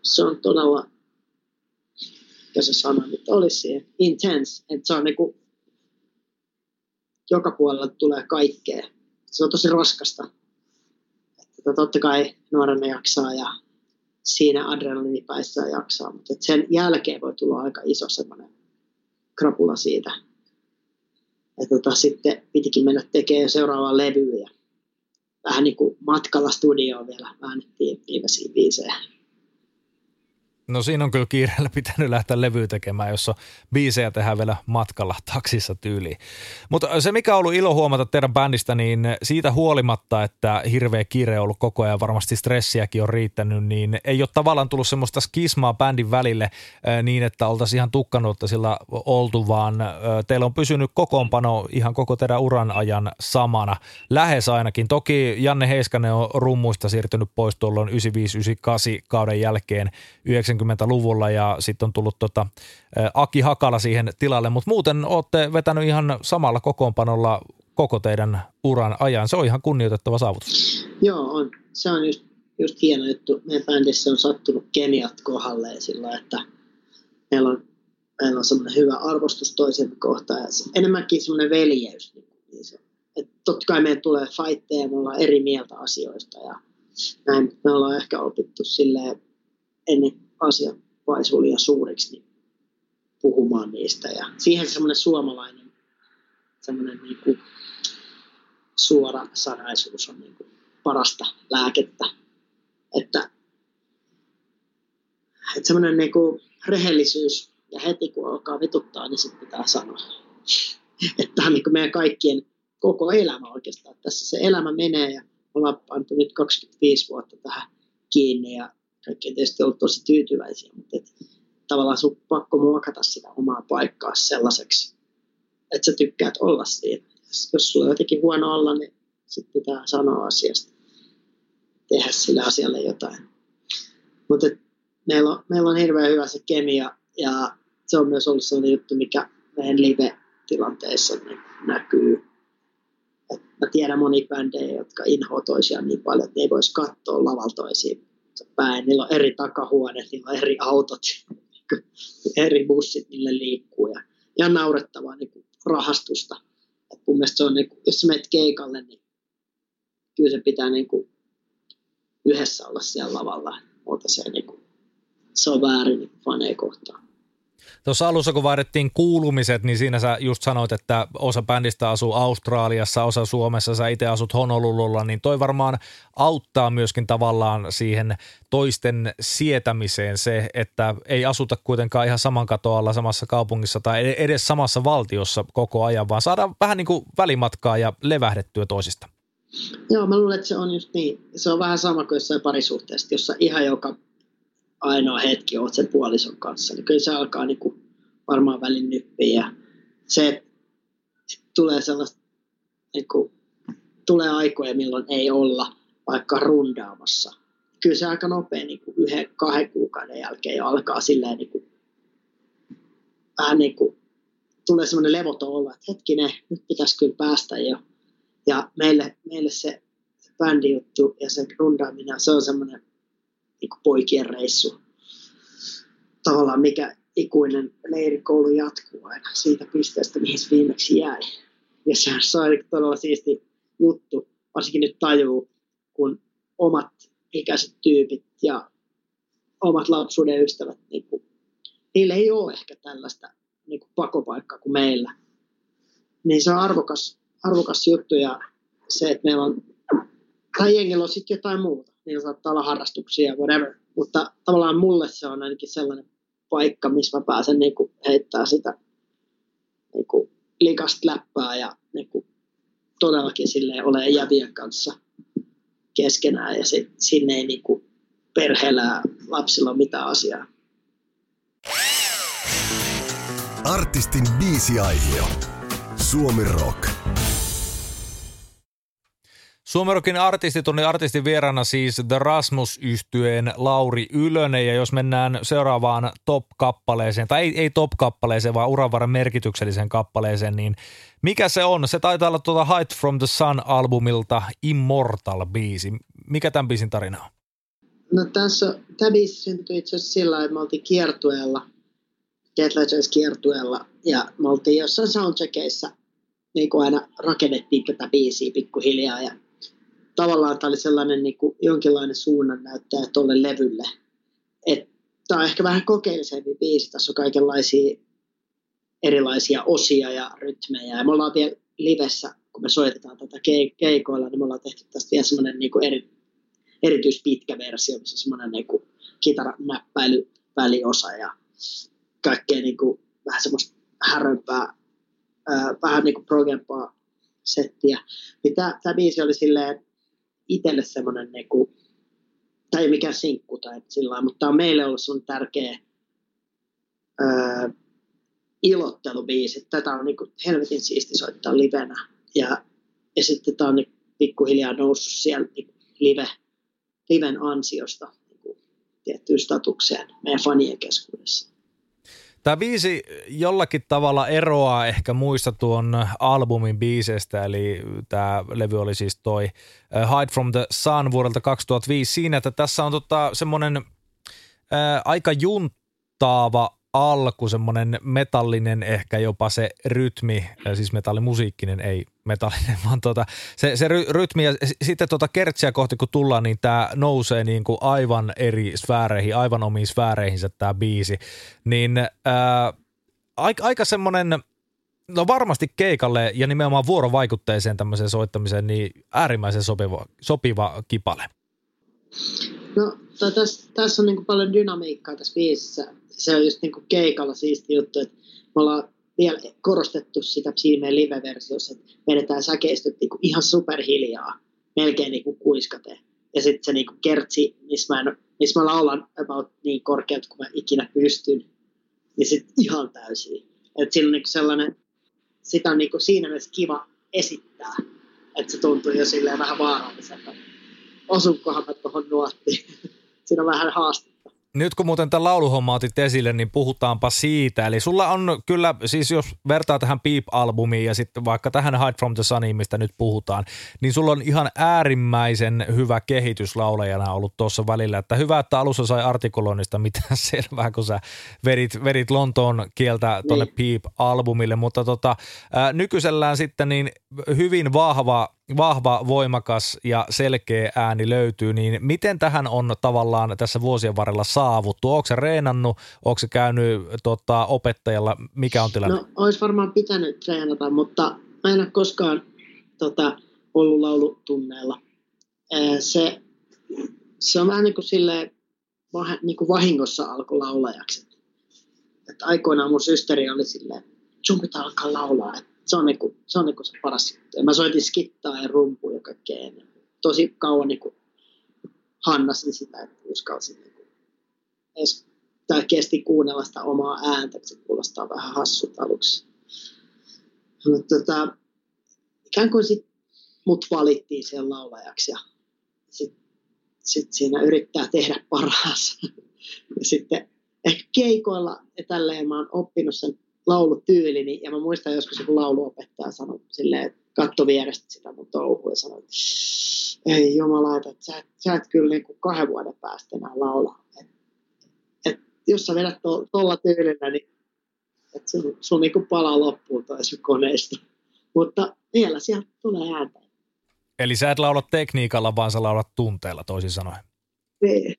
se on todella, mikä se sana nyt olisi siihen, intense, että se on niin kuin, joka puolella tulee kaikkea. Se on tosi raskasta että totta kai nuorena jaksaa ja siinä adrenaliinipäissä jaksaa, mutta sen jälkeen voi tulla aika iso semmoinen krapula siitä. Ja tota, sitten pitikin mennä tekemään seuraavaa levyä vähän niin kuin matkalla studioon vielä väännettiin viimeisiä biisejä. No siinä on kyllä kiireellä pitänyt lähteä levyä tekemään, jos on biisejä tehdään vielä matkalla taksissa tyyliin. Mutta se mikä on ollut ilo huomata teidän bändistä, niin siitä huolimatta, että hirveä kiire on ollut koko ajan, varmasti stressiäkin on riittänyt, niin ei ole tavallaan tullut semmoista skismaa bändin välille niin, että oltaisiin ihan tukkanuutta sillä oltu, vaan teillä on pysynyt kokoonpano ihan koko teidän uran ajan samana. Lähes ainakin. Toki Janne Heiskanen on rummuista siirtynyt pois tuolloin 95-98 kauden jälkeen 90-luvulla ja sitten on tullut tota, Aki Hakala siihen tilalle, mutta muuten olette vetänyt ihan samalla kokoonpanolla koko teidän uran ajan. Se on ihan kunnioitettava saavutus. Joo, on. Se on just, just hieno juttu. Meidän bändissä on sattunut kemiat kohdalleen sillä, että meillä on, meillä on semmoinen hyvä arvostus toisemme kohtaan ja enemmänkin semmoinen veljeys. Niin se, et totta kai meidän tulee fightteja, me ollaan eri mieltä asioista ja näin, me ollaan ehkä opittu silleen ennen asiat paisuu liian suuriksi, niin puhumaan niistä. Ja siihen semmoinen suomalainen semmoinen niin kuin suora sanaisuus on niin kuin parasta lääkettä. Että, että semmoinen niin kuin rehellisyys ja heti kun alkaa vituttaa, niin sitten pitää sanoa. Että tämä on niin kuin meidän kaikkien koko elämä oikeastaan. Tässä se elämä menee ja ollaan pantu nyt 25 vuotta tähän kiinni ja kaikki ei tietysti ollut tosi tyytyväisiä, mutta et, tavallaan sun pakko muokata sitä omaa paikkaa sellaiseksi, että sä tykkäät olla siinä. Jos, sulla on jotenkin huono olla, niin sitten pitää sanoa asiasta, tehdä sille asialle jotain. Mutta meillä on, meillä on hirveän hyvä se kemia ja se on myös ollut sellainen juttu, mikä meidän live tilanteissa ne näkyy. Et mä tiedän moni bändejä, jotka inhoa toisiaan niin paljon, että ne ei voisi katsoa lavalta päin. Niillä on eri takahuone, niillä on eri autot, eri bussit, niille liikkuu. Ja ihan naurettavaa niin rahastusta. Et mun mielestä se on, niin kuin, jos sä menet keikalle, niin kyllä se pitää niin kuin yhdessä olla siellä lavalla. Mutta se, niin kuin, se on väärin niin faneja kohtaan. Tuossa alussa, kun vaihdettiin kuulumiset, niin siinä sä just sanoit, että osa bändistä asuu Australiassa, osa Suomessa, sä itse asut Honolululla, niin toi varmaan auttaa myöskin tavallaan siihen toisten sietämiseen se, että ei asuta kuitenkaan ihan saman katoalla samassa kaupungissa tai edes samassa valtiossa koko ajan, vaan saadaan vähän niin kuin välimatkaa ja levähdettyä toisista. Joo, mä luulen, että se on just niin. Se on vähän sama kuin jossain parisuhteessa, jossa ihan joka ainoa hetki oot sen puolison kanssa, niin kyllä se alkaa niin kuin varmaan välin nyppiä. Ja se, tulee sellaista, niin kuin, tulee aikoja, milloin ei olla vaikka rundaamassa. Kyllä se aika nopea niin kuin yhden, kahden kuukauden jälkeen jo alkaa silleen niin kuin, vähän niin kuin, tulee semmoinen levoton olo, että hetkinen, nyt pitäisi kyllä päästä jo. Ja meille, meille se, se bändijuttu ja se rundaaminen, se on semmoinen niin poikien reissu. Tavallaan mikä ikuinen leirikoulu jatkuu aina siitä pisteestä, mihin se viimeksi jäi. Ja se on todella siisti juttu, varsinkin nyt tajuu, kun omat ikäiset tyypit ja omat lapsuuden ystävät, niin kuin, niillä ei ole ehkä tällaista niin kuin pakopaikkaa kuin meillä. Niin se on arvokas, arvokas juttu ja se, että meillä on, tai jengillä on sitten jotain muuta niin saattaa olla harrastuksia, whatever. Mutta tavallaan mulle se on ainakin sellainen paikka, missä mä pääsen niin kuin heittää sitä niin kuin likasta läppää ja niin kuin todellakin silleen ole jävien kanssa keskenään ja sit, sinne ei niin kuin perheellä lapsilla ole mitään asiaa. Artistin biisiaihio. Suomi Rock. Suomerokin artistitunnin artistin vieraana siis The rasmus yhtyeen Lauri Ylönen ja jos mennään seuraavaan top-kappaleeseen, tai ei, ei top-kappaleeseen, vaan uravarren merkityksellisen kappaleeseen, niin mikä se on? Se taitaa olla tuota Height from the Sun-albumilta Immortal-biisi. Mikä tämän biisin tarina on? No tässä, tämä biisi syntyi itse asiassa sillä että me oltiin kiertueella, Dead kiertueella, ja me oltiin jossain soundcheckeissa niin kuin aina rakennettiin tätä biisiä pikkuhiljaa ja tavallaan tämä oli sellainen niin kuin jonkinlainen suunnannäyttäjä tuolle levylle. Tämä on ehkä vähän kokeellisempi biisi. Tässä on kaikenlaisia erilaisia osia ja rytmejä. Ja me ollaan vielä livessä, kun me soitetaan tätä keikoilla, niin me ollaan tehty tästä vielä semmoinen niin kuin eri, erityispitkä versio, missä on semmoinen niin kuin kitaranäppäily väliosa ja kaikkea niin kuin, vähän semmoista härömpää, ää, vähän niin kuin progempaa settiä. Niin tämä, tämä biisi oli silleen, itselle semmoinen, niin kuin, tai ei mikään sinkku tai sillä mutta tämä on meille ollut sun tärkeä öö, ilottelubiisi. Tätä on niin kuin, helvetin siisti soittaa livenä. Ja, ja sitten tämä on niin, pikkuhiljaa noussut siellä niin, live, liven ansiosta niin kuin, tiettyyn statukseen meidän fanien keskuudessa. Tämä biisi jollakin tavalla eroaa ehkä muista tuon albumin biisestä, eli tämä levy oli siis toi Hide from the Sun vuodelta 2005 siinä, että tässä on tota semmoinen aika juntaava alku, semmoinen metallinen ehkä jopa se rytmi, siis metallimusiikkinen, ei metallinen, vaan tota, se, se ry, rytmi ja sitten tota kertsiä kohti kun tullaan, niin tämä nousee niin kuin aivan eri sfääreihin, aivan omiin sfääreihinsä tämä biisi, niin ää, aika, aika semmoinen, no varmasti keikalle ja nimenomaan vuorovaikutteiseen tämmöiseen soittamiseen, niin äärimmäisen sopiva, sopiva kipale. No, tässä, tässä on niin paljon dynamiikkaa tässä biisissä se on just niin kuin keikalla siisti juttu, että me ollaan vielä korostettu sitä meidän live-versiossa, että vedetään säkeistöt niin kuin ihan superhiljaa, melkein niin kuin kuiskate. Ja sitten se niin kuin kertsi, missä mä, en, missä mä laulan about niin korkeat kuin mä ikinä pystyn, niin sitten ihan täysin. Että siinä on niin sellainen, sitä on niin kuin siinä mielessä kiva esittää, että se tuntuu jo silleen vähän vaaralliselta. Osunkohan mä tuohon nuottiin. siinä on vähän haastetta. Nyt kun muuten tämän lauluhomma otit esille, niin puhutaanpa siitä. Eli sulla on kyllä, siis jos vertaa tähän Peep-albumiin ja sitten vaikka tähän Hide from the Suniin, mistä nyt puhutaan, niin sulla on ihan äärimmäisen hyvä kehitys laulajana ollut tuossa välillä. Että hyvä, että alussa sai artikuloinnista mitään selvää, kun sä verit, verit Lontoon kieltä tuonne niin. Peep-albumille. Mutta tota, ää, nykyisellään sitten niin hyvin vahva vahva, voimakas ja selkeä ääni löytyy, niin miten tähän on tavallaan tässä vuosien varrella saavuttu? Onko se reenannut, onko se käynyt tota, opettajalla, mikä on tilanne? No, olisi varmaan pitänyt treenata, mutta mä en ole koskaan tota, ollut laulutunneilla. Se, se on vähän niin kuin, silleen, niin kuin vahingossa alkoi laulajaksi. Että aikoinaan mun systeri oli silleen, sun pitää alkaa laulaa, että se on, niinku, se, on niinku se paras juttu. Mä soitin skittaa ja rumpuja ja kaikkea ennen. Tosi kauan niinku hannasin sitä, että uskalsin niinku edes, tai kesti kuunnella sitä omaa ääntä, se kuulostaa vähän hassut aluksi. Mutta tota, ikään kuin sit mut valittiin sen laulajaksi ja sitten sit siinä yrittää tehdä parhaansa. ja sitten ehkä keikoilla ja tälleen mä oon oppinut sen laulutyylini, niin, ja mä muistan joskus joku lauluopettaja sanoi silleen, että katto vierestä sitä mun touhua ja sanoi, että ei jumala, että sä, et, sä et kyllä niin kuin kahden vuoden päästä enää laulaa. Et, et, jos sä vedät tuolla to, tyylillä, niin että sun, sun niin kuin palaa loppuun toi sun koneista. Mutta vielä sieltä tulee ääntä. Eli sä et laula tekniikalla, vaan sä laulat tunteella toisin sanoen. Niin.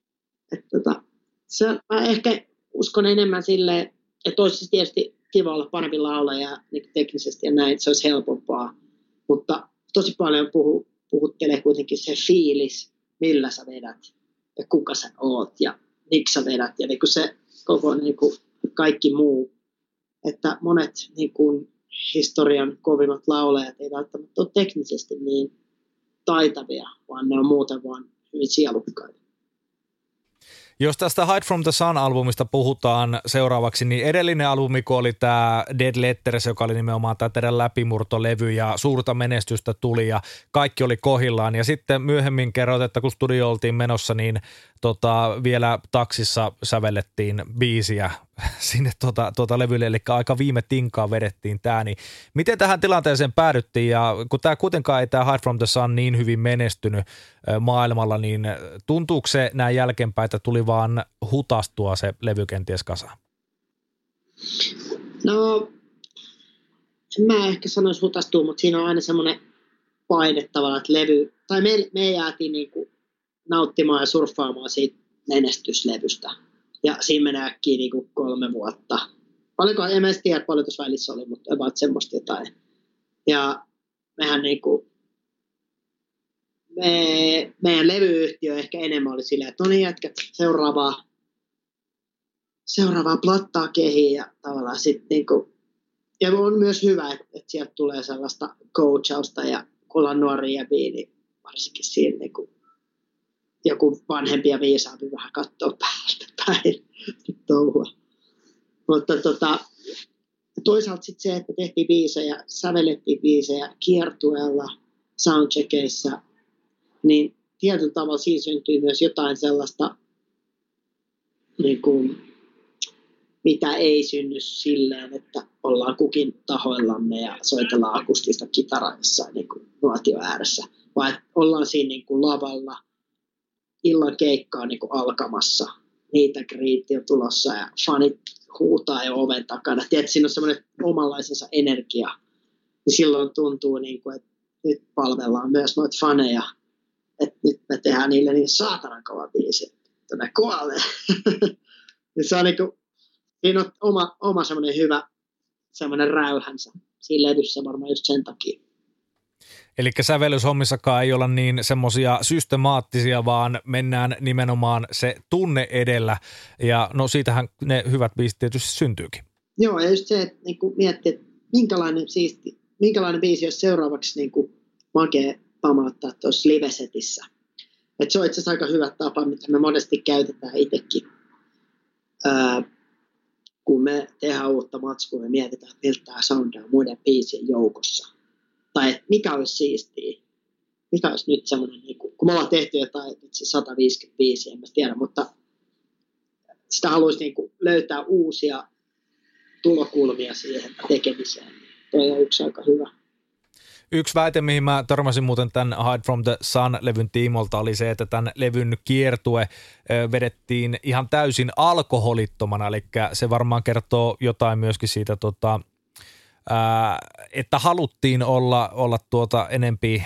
Tota, se, mä ehkä uskon enemmän silleen, että olisi tietysti kiva olla parempi laulaja niin teknisesti ja näin, se olisi helpompaa. Mutta tosi paljon puhu, puhuttelee kuitenkin se fiilis, millä sä vedät ja kuka sä oot ja miksi sä vedät ja niin kuin se koko niin kuin kaikki muu. Että monet niin kuin historian kovimmat laulajat ei välttämättä ole teknisesti niin taitavia, vaan ne on muuten vaan hyvin sielukkaita. Jos tästä Hide from the Sun-albumista puhutaan seuraavaksi, niin edellinen albumi, kun oli tämä Dead Letters, joka oli nimenomaan tämä teidän läpimurtolevy ja suurta menestystä tuli ja kaikki oli kohillaan. Ja sitten myöhemmin kerroit, että kun studio oltiin menossa, niin tota, vielä taksissa sävellettiin biisiä sinne tota, tota levylle, eli aika viime tinkaa vedettiin tämä, niin miten tähän tilanteeseen päädyttiin, ja kun tämä kuitenkaan ei tämä Hide from the Sun niin hyvin menestynyt maailmalla, niin tuntuuko se näin jälkeenpäin, että tuli vaan hutastua se levy kenties kasaan? No, mä ehkä sanoisi hutastua, mutta siinä on aina semmoinen paine tavallaan, että levy, tai me, me jäätiin niinku nauttimaan ja surffaamaan siitä menestyslevystä. Ja siinä menee äkkiä niin kuin kolme vuotta. Paljonko, en mä tiedä, paljon välissä oli, mutta about semmoista jotain. Ja mehän niin kuin, me, meidän levyyhtiö ehkä enemmän oli silleen, että no niin jätkät, seuraavaa, seuraavaa plattaa kehiin ja tavallaan sitten niin kuin, ja on myös hyvä, että, että sieltä tulee sellaista coachausta ja kun ollaan nuoria ja niin varsinkin siinä niin kuin, joku vanhempi ja viisaampi vähän katsoo päältä päin touhua. Mutta tota, toisaalta sitten se, että tehtiin biisejä, sävellettiin biisejä kiertueella, soundcheckeissa, niin tietyllä tavalla siinä syntyi myös jotain sellaista, niin kuin, mitä ei synny silleen, että ollaan kukin tahoillamme ja soitellaan akustista kitaraa jossain niin kuin nuotio ääressä, vaan ollaan siinä niin kuin lavalla – illan keikka on niin alkamassa, niitä kriitti on tulossa ja fanit huutaa jo oven takana. Tiedät, siinä on semmoinen omanlaisensa energia. Niin silloin tuntuu, niin kuin, että nyt palvellaan myös noita faneja. Että nyt me tehdään niille niin saatanan kova biisi, että ne kuolee. niin se on niin kuin, siinä on oma, oma semmoinen hyvä semmoinen räyhänsä siinä levyssä varmaan just sen takia. Eli sävellyshommissakaan ei olla niin semmoisia systemaattisia, vaan mennään nimenomaan se tunne edellä. Ja no siitähän ne hyvät biisit tietysti syntyykin. Joo, ja just se, että niin miettii, että minkälainen, siisti, minkälainen biisi olisi seuraavaksi niin makea pamauttaa tuossa livesetissä. Et se on itse asiassa aika hyvä tapa, mitä me monesti käytetään itsekin. Ää, kun me tehdään uutta matskua ja mietitään, miltä tämä soundaa muiden biisien joukossa tai mikä olisi siistiä. Mikä olisi nyt semmoinen, niin kun me ollaan tehty jotain, että se 155, en mä tiedä, mutta sitä haluaisi niin kuin löytää uusia tulokulmia siihen tekemiseen. Toi on yksi aika hyvä. Yksi väite, mihin mä törmäsin muuten tämän Hide from the Sun-levyn tiimolta, oli se, että tämän levyn kiertue vedettiin ihan täysin alkoholittomana, eli se varmaan kertoo jotain myöskin siitä, tota, että haluttiin olla, olla tuota enempi,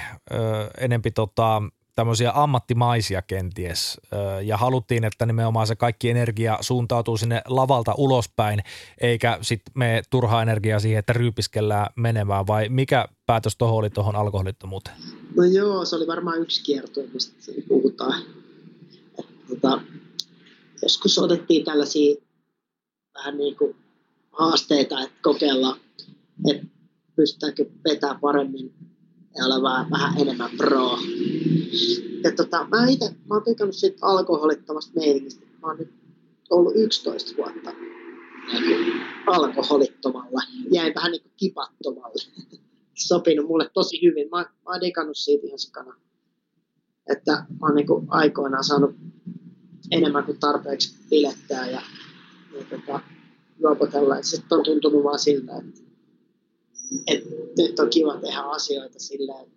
enempi tota, tämmöisiä ammattimaisia kenties ja haluttiin, että nimenomaan se kaikki energia suuntautuu sinne lavalta ulospäin, eikä sitten me turhaa energiaa siihen, että ryypiskellään menemään vai mikä päätös tuohon oli tuohon alkoholittomuuteen? No joo, se oli varmaan yksi kierto, mistä puhutaan. Tota, joskus otettiin tällaisia vähän niin kuin haasteita, että kokeilla, että pystytäänkö vetää paremmin ja olla vähän, enemmän pro. Ja tota, mä itse, mä oon tykännyt siitä alkoholittomasta meiningistä. Mä oon nyt ollut 11 vuotta alkoholittomalla. Jäin vähän niin kuin kipattomalle. Sopinut mulle tosi hyvin. Mä, mä oon digannut siitä ihan sikana. Että mä oon niin kuin aikoinaan saanut enemmän kuin tarpeeksi pilettää ja, ja tota, juopotella. Sitten on tuntunut vaan siltä, että et nyt on kiva tehdä asioita silleen,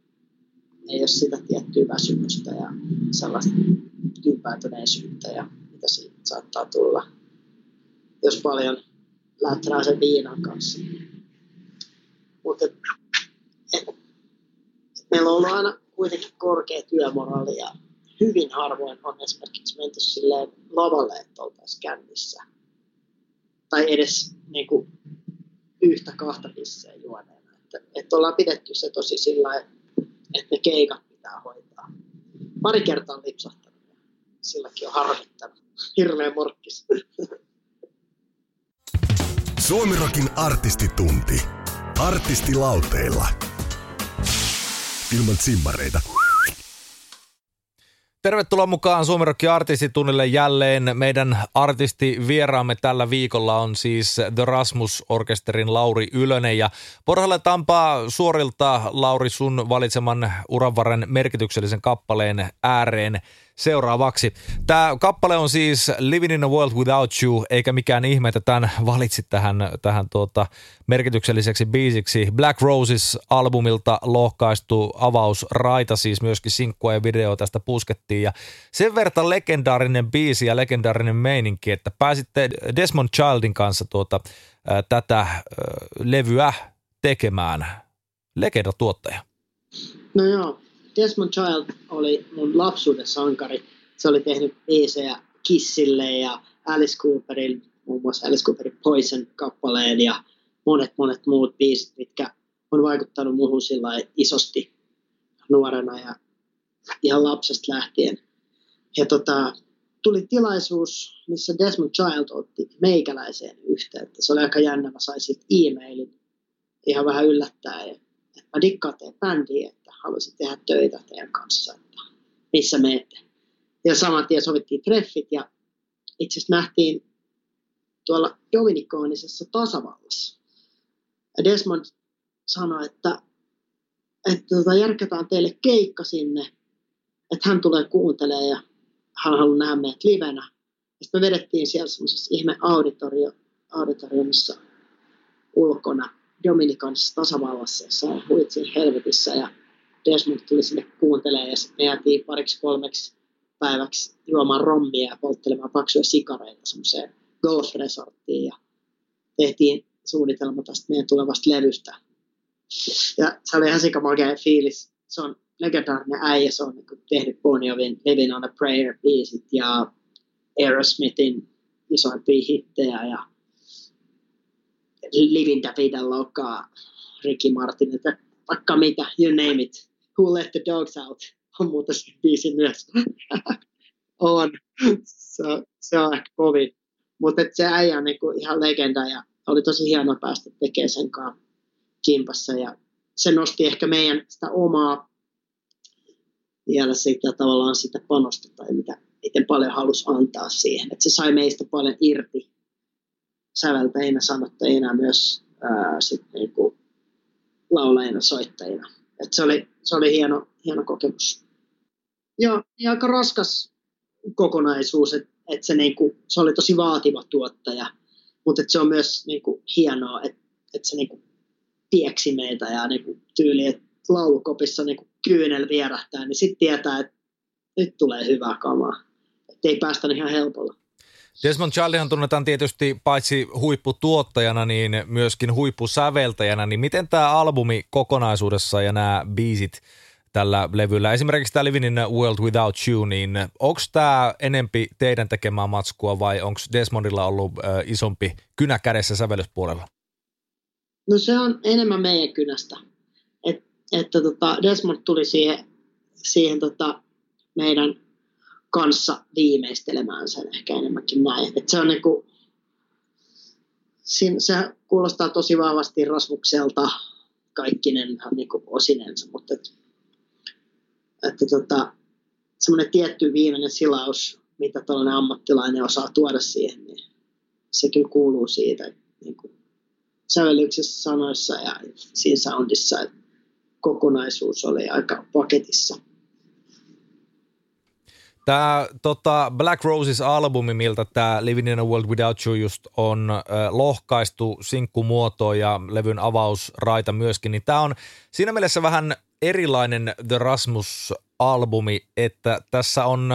ei ole sitä tiettyä väsymystä ja sellaista tyypäätyneisyyttä ja mitä siitä saattaa tulla, jos paljon lähtää sen viinan kanssa. Mutta meillä on ollut aina kuitenkin korkea työmoraali ja hyvin harvoin on esimerkiksi menty silleen lavalle, että oltaisiin kännissä. Tai edes niin kuin, yhtä kahta pisseä juoneena. Että, että ollaan pidetty se tosi sillä että ne keikat pitää hoitaa. Pari kertaa on lipsahtanut silläkin on harmittanut. Hirveä morkkis. Suomirokin artistitunti. Artistilauteilla. Ilman simmareita. Tervetuloa mukaan Suomirokki artistitunnille jälleen. Meidän artistivieraamme tällä viikolla on siis The Rasmus Orkesterin Lauri Ylönen ja porhalletaanpa suorilta Lauri sun valitseman uranvarren merkityksellisen kappaleen ääreen seuraavaksi. Tämä kappale on siis Living in a World Without You, eikä mikään ihme, että tämän valitsit tähän, tähän tuota merkitykselliseksi biisiksi. Black Roses-albumilta lohkaistu avausraita, siis myöskin sinkkua ja video tästä puskettiin. Ja sen verran legendaarinen biisi ja legendaarinen meininki, että pääsitte Desmond Childin kanssa tuota, ää, tätä ää, levyä tekemään. Legenda tuottaja. No joo, Desmond Child oli mun lapsuuden sankari. Se oli tehnyt biisejä Kissille ja Alice Cooperin, muun muassa Alice Cooperin Poison-kappaleen ja monet monet muut biisit, mitkä on vaikuttanut muuhun sillä isosti nuorena ja ihan lapsesta lähtien. Ja tota, tuli tilaisuus, missä Desmond Child otti meikäläiseen yhteyttä. Se oli aika jännä, mä sain siitä e-mailin ihan vähän yllättää. että mä dikkaan teidän bändiä, haluaisin tehdä töitä teidän kanssa, että missä menette. Ja saman tien sovittiin treffit ja itse asiassa nähtiin tuolla Dominikaanisessa tasavallassa. Desmond sanoi, että, että tota, järkätään teille keikka sinne, että hän tulee kuuntelemaan ja hän haluaa nähdä meidät livenä. Sitten me vedettiin siellä semmoisessa ihme auditorio, auditoriumissa ulkona Dominikanissa tasavallassa, jossa huitsin helvetissä ja Desmond tuli sinne kuuntelemaan ja sitten jäätiin pariksi kolmeksi päiväksi juomaan rommia ja polttelemaan paksuja sikareita semmoiseen golf-resorttiin ja tehtiin suunnitelma tästä meidän tulevasta levystä. Ja se oli ihan sikamagea fiilis. Se on legendaarinen äijä, se on niin tehnyt Bon Jovin Living on a Prayer biisit ja Aerosmithin isoimpia hittejä ja Living David Lokaa, Ricky Martin, että vaikka mitä, you name it. Who Let the Dogs Out on muuten se biisi myös. on. Se, se on ehkä kovin. Mutta se äijä on niinku ihan legenda ja oli tosi hienoa päästä tekemään sen kanssa kimpassa. Ja se nosti ehkä meidän sitä omaa vielä sitä tavallaan sitä panosta tai mitä, miten paljon halusi antaa siihen. Että se sai meistä paljon irti säveltäjinä, sanottajina myös ää, sit niinku laulajina, soittajina. Et se, oli, se oli hieno, hieno kokemus. Ja, ja aika raskas kokonaisuus, että että se, niinku, se oli tosi vaativa tuottaja, mutta se on myös niinku, hienoa, että, että se niinku, pieksi meitä ja niinku, tyyli, että laulukopissa niinku, kyynel vierähtää, niin sitten tietää, että nyt tulee hyvää kamaa. Että ei päästä ihan helpolla. Desmond Childihan tunnetaan tietysti paitsi huipputuottajana, niin myöskin huippusäveltäjänä. Niin miten tämä albumi kokonaisuudessa ja nämä biisit tällä levyllä, esimerkiksi tämä Living in a World Without You, niin onko tämä enempi teidän tekemää matskua vai onko Desmondilla ollut isompi kynä kädessä sävellyspuolella? No se on enemmän meidän kynästä. Et, että tota Desmond tuli siihen, siihen tota meidän kanssa viimeistelemään sen ehkä enemmänkin näin. Et se on niinku, se kuulostaa tosi vahvasti Rasmukselta kaikkinen niinku osinensa, mutta et, että tota, semmoinen tietty viimeinen silaus, mitä tällainen ammattilainen osaa tuoda siihen, niin se kyllä kuuluu siitä niin kuin sävellyksessä, sanoissa ja siinä soundissa, että kokonaisuus oli aika paketissa – Tämä tota, Black Roses-albumi, miltä tämä Living in a World Without You just on äh, lohkaistu sinkkumuotoon ja levyn avausraita myöskin, niin tämä on siinä mielessä vähän erilainen The Rasmus-albumi, että tässä on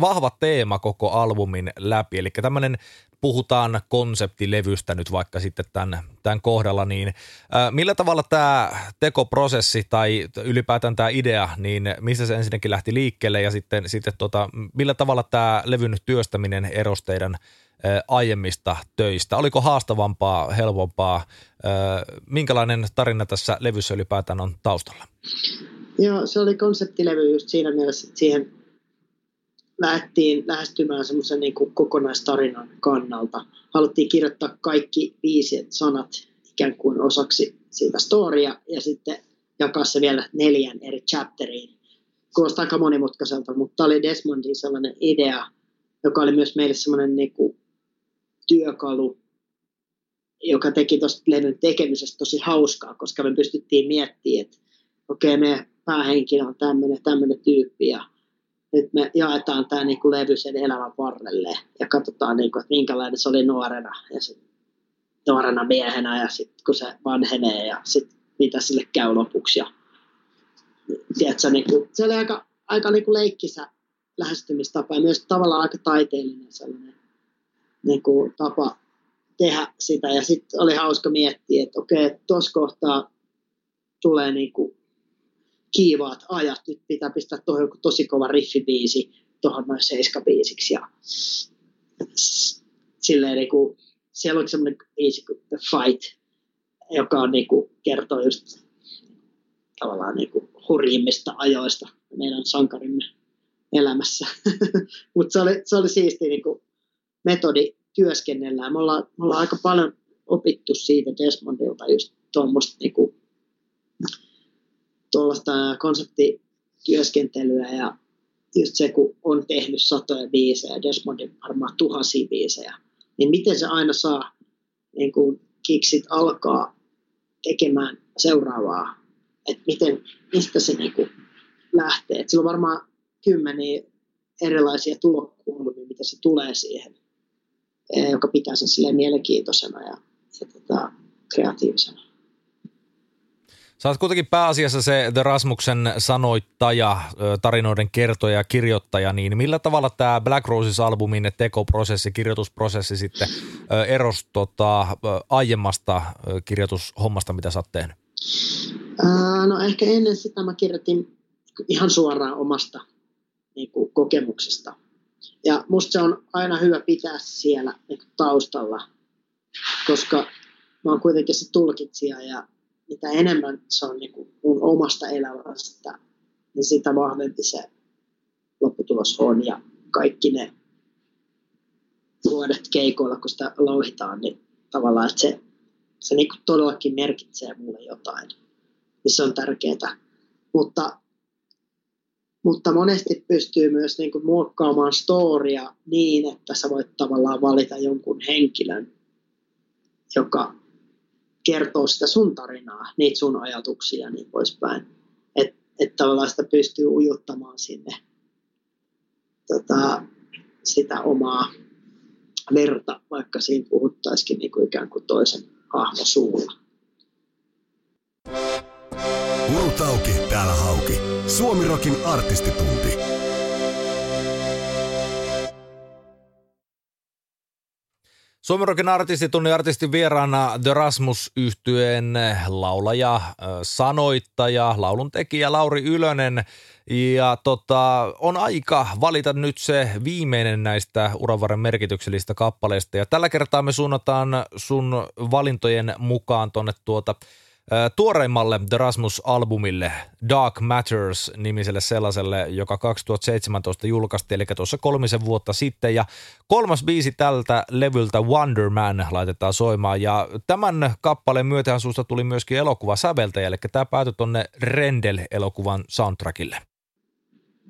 vahva teema koko albumin läpi, eli tämmöinen puhutaan konseptilevystä nyt vaikka sitten tämän, tämän kohdalla, niin ää, millä tavalla tämä tekoprosessi tai ylipäätään tämä idea, niin mistä se ensinnäkin lähti liikkeelle ja sitten, sitten tota, millä tavalla tämä levyn työstäminen erosi teidän ää, aiemmista töistä? Oliko haastavampaa, helpompaa? Ää, minkälainen tarina tässä levyssä ylipäätään on taustalla? Joo, se oli konseptilevy just siinä mielessä, että siihen lähdettiin lähestymään semmoisen niin kokonaistarinan kannalta. Haluttiin kirjoittaa kaikki viisi sanat ikään kuin osaksi siitä storia ja sitten jakaa se vielä neljän eri chapteriin. Kuulostaa aika monimutkaiselta, mutta tämä oli Desmondin sellainen idea, joka oli myös meille semmoinen niin kuin työkalu, joka teki tuosta levyn tekemisestä tosi hauskaa, koska me pystyttiin miettimään, että okei, okay, me päähenkilö on tämmöinen, tämmöinen tyyppi ja nyt me jaetaan tämä niin kuin levy sen elämän varrelle ja katsotaan, niin kuin, että minkälainen se oli nuorena ja sit, nuorena miehenä ja sitten kun se vanhenee ja sitten mitä sille käy lopuksi. Ja, tiedätkö, niin kuin, se oli aika, aika niin kuin leikkisä lähestymistapa ja myös tavallaan aika taiteellinen sellainen niin kuin, tapa tehdä sitä. Ja sitten oli hauska miettiä, että okei, tuossa kohtaa tulee niin kuin kiivaat ajat, nyt pitää pistää tuohon tosi kova riffibiisi tuohon noin seiskabiisiksi ja silleen niin kuin, siellä oli semmoinen biisi kuin The Fight, joka on niin kuin, kertoo just tavallaan niin kuin, hurjimmista ajoista meidän sankarimme elämässä. Mutta se oli, se oli siisti niin kuin, metodi työskennellään. Me ollaan, me ollaan aika paljon opittu siitä Desmondilta just tuommoista niin kuin, tuollaista konseptityöskentelyä ja just se, kun on tehnyt satoja biisejä, Desmondin varmaan tuhansia biisejä, niin miten se aina saa niin kuin kiksit alkaa tekemään seuraavaa, että miten, mistä se niin kuin lähtee. Et sillä on varmaan kymmeniä erilaisia tulokulmia, mitä se tulee siihen, joka pitää sen mielenkiintoisena ja, ja tota, kreatiivisena. Sä oot kuitenkin pääasiassa se The Rasmuksen sanoittaja, tarinoiden kertoja ja kirjoittaja, niin millä tavalla tämä Black Roses-albumin tekoprosessi, kirjoitusprosessi sitten erosi tota, aiemmasta kirjoitushommasta, mitä sä oot tehnyt? no ehkä ennen sitä mä kirjoitin ihan suoraan omasta niin kuin, kokemuksesta. Ja musta se on aina hyvä pitää siellä niin kuin, taustalla, koska mä oon kuitenkin se tulkitsija ja mitä enemmän se on niin kuin mun omasta elämästä, niin sitä vahvempi se lopputulos on. Ja kaikki ne vuodet keikoilla, kun sitä louhitaan, niin tavallaan että se, se niin kuin todellakin merkitsee mulle jotain. Niin se on tärkeää. Mutta, mutta monesti pystyy myös niin kuin muokkaamaan storia niin, että sä voit tavallaan valita jonkun henkilön, joka kertoo sitä sun tarinaa, niitä sun ajatuksia ja niin poispäin. Että et tavallaan sitä pystyy ujuttamaan sinne tota, sitä omaa verta, vaikka siinä puhuttaisikin niin kuin ikään kuin toisen hahmosuulla. Muut auki, täällä hauki. Suomirokin artistitunti. Suomirokin artistitunnin artistin vieraana The Rasmus yhtyeen laulaja, sanoittaja, laulun tekijä Lauri Ylönen. Ja tota, on aika valita nyt se viimeinen näistä Uravarren merkityksellistä kappaleista. Ja tällä kertaa me suunnataan sun valintojen mukaan tuonne tuota – Tuoreimmalle The Rasmus-albumille Dark Matters-nimiselle sellaiselle, joka 2017 julkaistiin, eli tuossa kolmisen vuotta sitten. Ja kolmas biisi tältä levyltä Wonder Man laitetaan soimaan. Ja tämän kappaleen myötähän susta tuli myöskin elokuva säveltäjä, eli tämä päätyi tuonne Rendel-elokuvan soundtrackille.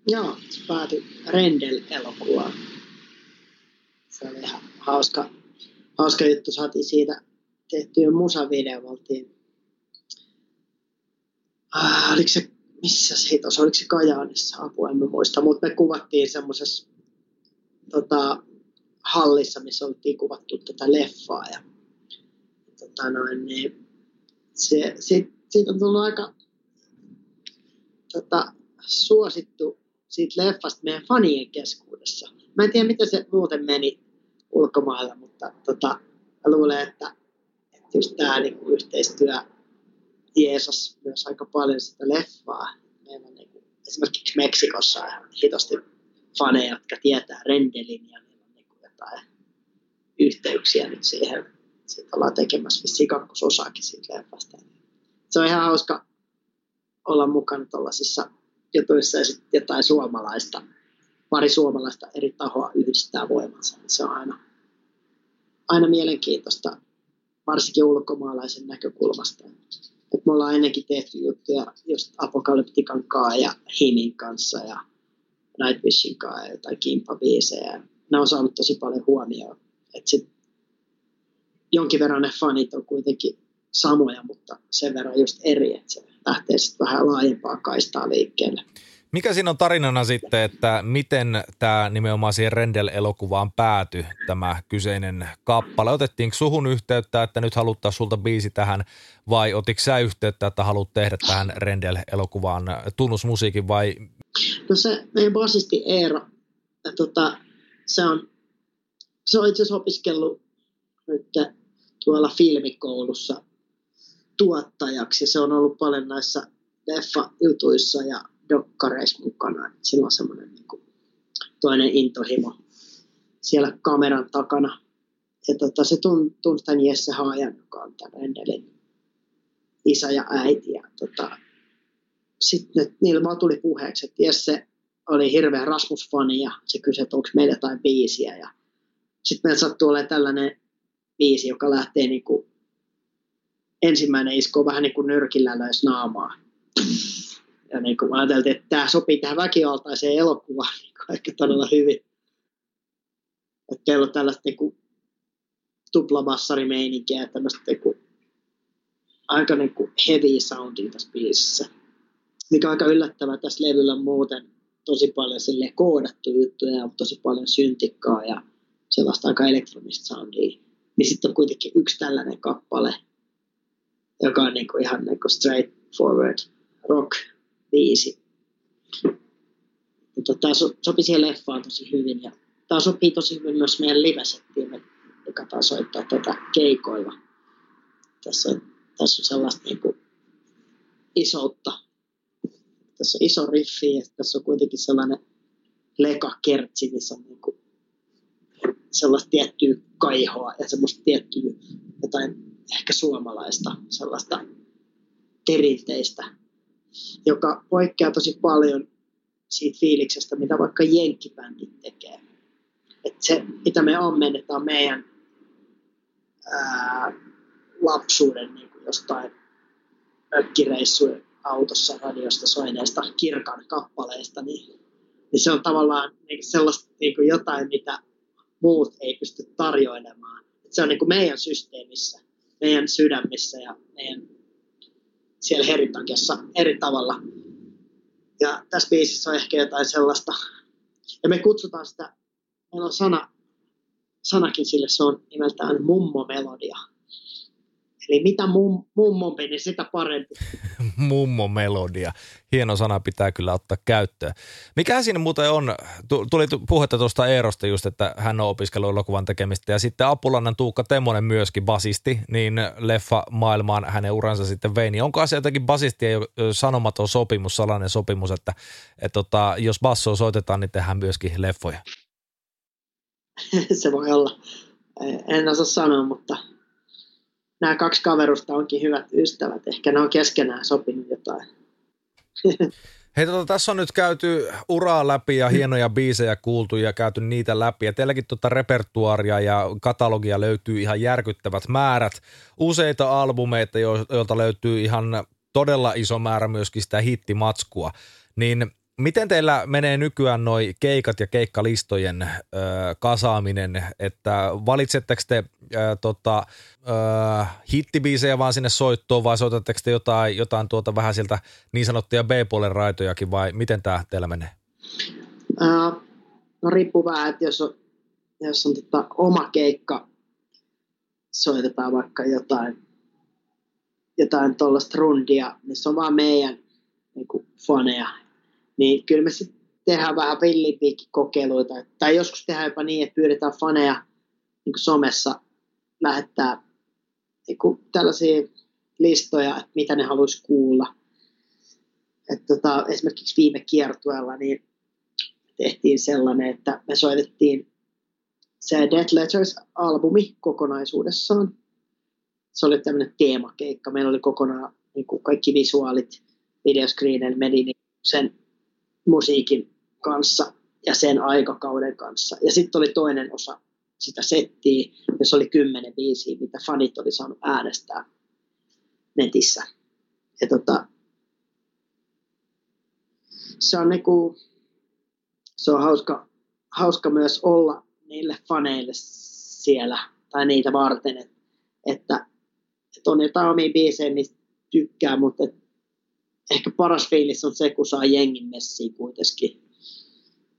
Joo, se päätyi Rendel-elokuvaan. Se oli ihan hauska, hauska juttu. Saatiin siitä tehtyä musavideo. Oltiin äh, oliko se, missä se on, oliko se Kajaanissa, apua en mä muista, mutta me kuvattiin semmoisessa tota, hallissa, missä oltiin kuvattu tätä leffaa ja tota noin, niin se, sit, siitä on tullut aika tota, suosittu siitä leffasta meidän fanien keskuudessa. Mä en tiedä, miten se muuten meni ulkomailla, mutta tota, luulen, että, että just tämä niin yhteistyö Jeesus myös aika paljon sitä leffaa. Meillä on niin kuin, esimerkiksi Meksikossa on hitosti faneja, jotka tietää Rendelin ja niillä on niin jotain yhteyksiä nyt siihen. Siitä ollaan tekemässä vissiin kakkososaakin siitä leffasta. Se on ihan hauska olla mukana tuollaisissa jutuissa ja sitten jotain suomalaista, pari suomalaista eri tahoa yhdistää voimansa. Se on aina, aina mielenkiintoista, varsinkin ulkomaalaisen näkökulmasta. Et me ollaan ennenkin tehty juttuja just Apokalyptikan kanssa ja Himin kanssa ja Nightwishin kanssa ja jotain kimppabiisejä. Ne on saanut tosi paljon huomioon. Et sit jonkin verran ne fanit on kuitenkin samoja, mutta sen verran just eri, että se lähtee sitten vähän laajempaa kaistaa liikkeelle. Mikä siinä on tarinana sitten, että miten tämä nimenomaan siihen Rendel-elokuvaan päätyi tämä kyseinen kappale? Otettiinko suhun yhteyttä, että nyt haluttaa sulta biisi tähän vai otitko sä yhteyttä, että haluat tehdä tähän Rendel-elokuvaan tunnusmusiikin vai? No se meidän basisti Eero, tota, se on, se on itse asiassa opiskellut nyt tuolla filmikoulussa tuottajaksi. Se on ollut paljon näissä leffa-jutuissa ja dokkareissa mukana. Sillä on semmoinen niin kuin, toinen intohimo siellä kameran takana. Ja tota, se tunsi tämän Jesse Haajan, joka on tämän Endelin isä ja äiti. Ja tota, sitten niillä vaan tuli puheeksi, että Jesse oli hirveä Rasmus-fani ja se kysyi, että onko meillä jotain biisiä. Ja sitten meillä sattuu olemaan tällainen biisi, joka lähtee niin kuin, ensimmäinen isku on vähän niin kuin nyrkillä löisi naamaa ja niin kuin ajateltiin, että tämä sopii tähän väkivaltaiseen elokuvaan niin kuin ehkä todella hyvin. Että teillä on tällaista niin kuin tuplamassarimeininkiä ja tämmöistä niin kuin, aika niin kuin heavy soundia tässä biisissä. Mikä on aika yllättävää tässä levyllä muuten tosi paljon sille koodattu juttuja ja tosi paljon syntikkaa ja sellaista aika elektronista soundia. Niin sitten on kuitenkin yksi tällainen kappale, joka on niin kuin ihan niin kuin straight forward rock biisi. Mutta tämä sopi siihen leffaan tosi hyvin ja tämä sopii tosi hyvin myös meidän livesettiin, joka taas soittaa tätä keikoilla. Tässä on, tässä on sellaista niin kuin isoutta. Tässä on iso riffi ja tässä on kuitenkin sellainen lekakertsi, missä on niin kuin sellaista tiettyä kaihoa ja semmoista tiettyä jotain ehkä suomalaista sellaista perinteistä joka poikkeaa tosi paljon siitä fiiliksestä, mitä vaikka jenkkibändit tekee. Et se, mitä me ammennetaan meidän ää, lapsuuden niin kuin jostain mökkireissujen autossa radiosta soineesta kirkan kappaleista, niin, niin se on tavallaan niin sellaista niin kuin jotain, mitä muut ei pysty tarjoilemaan. Et se on niin kuin meidän systeemissä, meidän sydämissä ja meidän siellä Heritakessa eri tavalla. Ja tässä biisissä on ehkä jotain sellaista, ja me kutsutaan sitä meillä on sana, sanakin sille, se on nimeltään mummomelodia. Eli mitä mum, mummompi, niin sitä parempi. Mummo melodia. Hieno sana pitää kyllä ottaa käyttöön. Mikä siinä muuten on, tuli puhetta tuosta Eerosta just, että hän on opiskellut elokuvan tekemistä ja sitten Apulannan Tuukka Temmonen myöskin basisti, niin leffa maailmaan hänen uransa sitten vei. Niin onko asia jotenkin basistien sanomaton sopimus, salainen sopimus, että, että tota, jos bassoa soitetaan, niin tehdään myöskin leffoja? Se voi olla. En osaa sanoa, mutta nämä kaksi kaverusta onkin hyvät ystävät. Ehkä ne on keskenään sopinut jotain. Hei, tota, tässä on nyt käyty uraa läpi ja hienoja biisejä kuultu ja käyty niitä läpi. Ja teilläkin tota repertuaria ja katalogia löytyy ihan järkyttävät määrät. Useita albumeita, joilta löytyy ihan todella iso määrä myöskin sitä hittimatskua. Niin Miten teillä menee nykyään noi keikat ja keikkalistojen ö, kasaaminen, että valitsetteko te ö, tota, ö, hittibiisejä vaan sinne soittoon vai soitatteko te jotain, jotain tuota vähän sieltä niin sanottuja B-puolen raitojakin vai miten tämä teillä menee? No riippuu vähän, että jos on, jos on tota oma keikka, soitetaan vaikka jotain, jotain tuollaista rundia, missä on vaan meidän niin faneja niin kyllä me sitten tehdään vähän villipiikkikokeiluita. Tai joskus tehdään jopa niin, että pyydetään faneja niin kuin somessa lähettää niin kuin tällaisia listoja, että mitä ne haluaisi kuulla. Et tota, esimerkiksi viime kiertueella niin tehtiin sellainen, että me soitettiin se Dead Letters-albumi kokonaisuudessaan. Se oli tämmöinen teemakeikka. Meillä oli kokonaan niin kuin kaikki visuaalit, videoscreenel meni niin sen musiikin kanssa ja sen aikakauden kanssa. Ja sitten oli toinen osa sitä settiä, jossa oli kymmenen biisiä, mitä fanit oli saanut äänestää netissä. Ja tota, se on, niinku, se on hauska, hauska myös olla niille faneille siellä tai niitä varten, että, että, on jotain omia biisejä, mistä tykkää, mutta et ehkä paras fiilis on se, kun saa jengin messiin kuitenkin.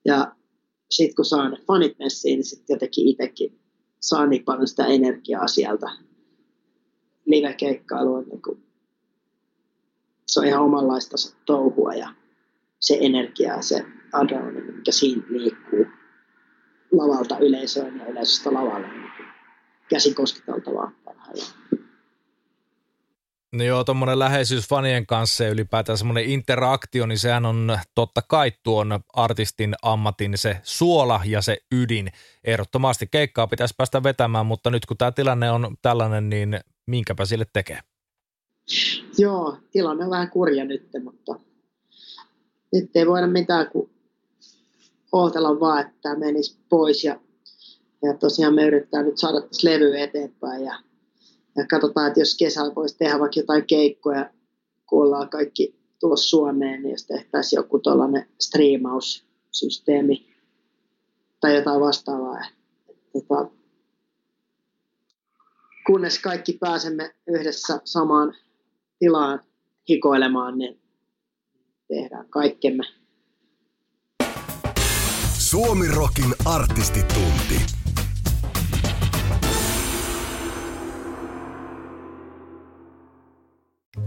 Ja sitten kun saa ne fanit messiin, niin sitten jotenkin itsekin saa niin paljon sitä energiaa sieltä. Live-keikkailu on niin se on ihan omanlaista touhua ja se energia ja se adrenaliini, mikä siinä liikkuu lavalta yleisöön ja yleisöstä lavalle, niin käsin kosketeltavaa parhaillaan. No joo, tuommoinen läheisyys fanien kanssa ja ylipäätään semmoinen interaktio, niin sehän on totta kai tuon artistin ammatin se suola ja se ydin. Ehdottomasti keikkaa pitäisi päästä vetämään, mutta nyt kun tämä tilanne on tällainen, niin minkäpä sille tekee? Joo, tilanne on vähän kurja nyt, mutta nyt ei voida mitään kuin ootella vaan, että tämä menisi pois ja, ja tosiaan me yritetään nyt saada tässä levy eteenpäin ja ja katsotaan, että jos kesällä voisi tehdä vaikka jotain keikkoja, kun ollaan kaikki tulossa Suomeen, niin jos tehtäisiin joku tuollainen striimaussysteemi tai jotain vastaavaa. Tota, kunnes kaikki pääsemme yhdessä samaan tilaan hikoilemaan, niin tehdään kaikkemme. Suomi Rockin artistitunti.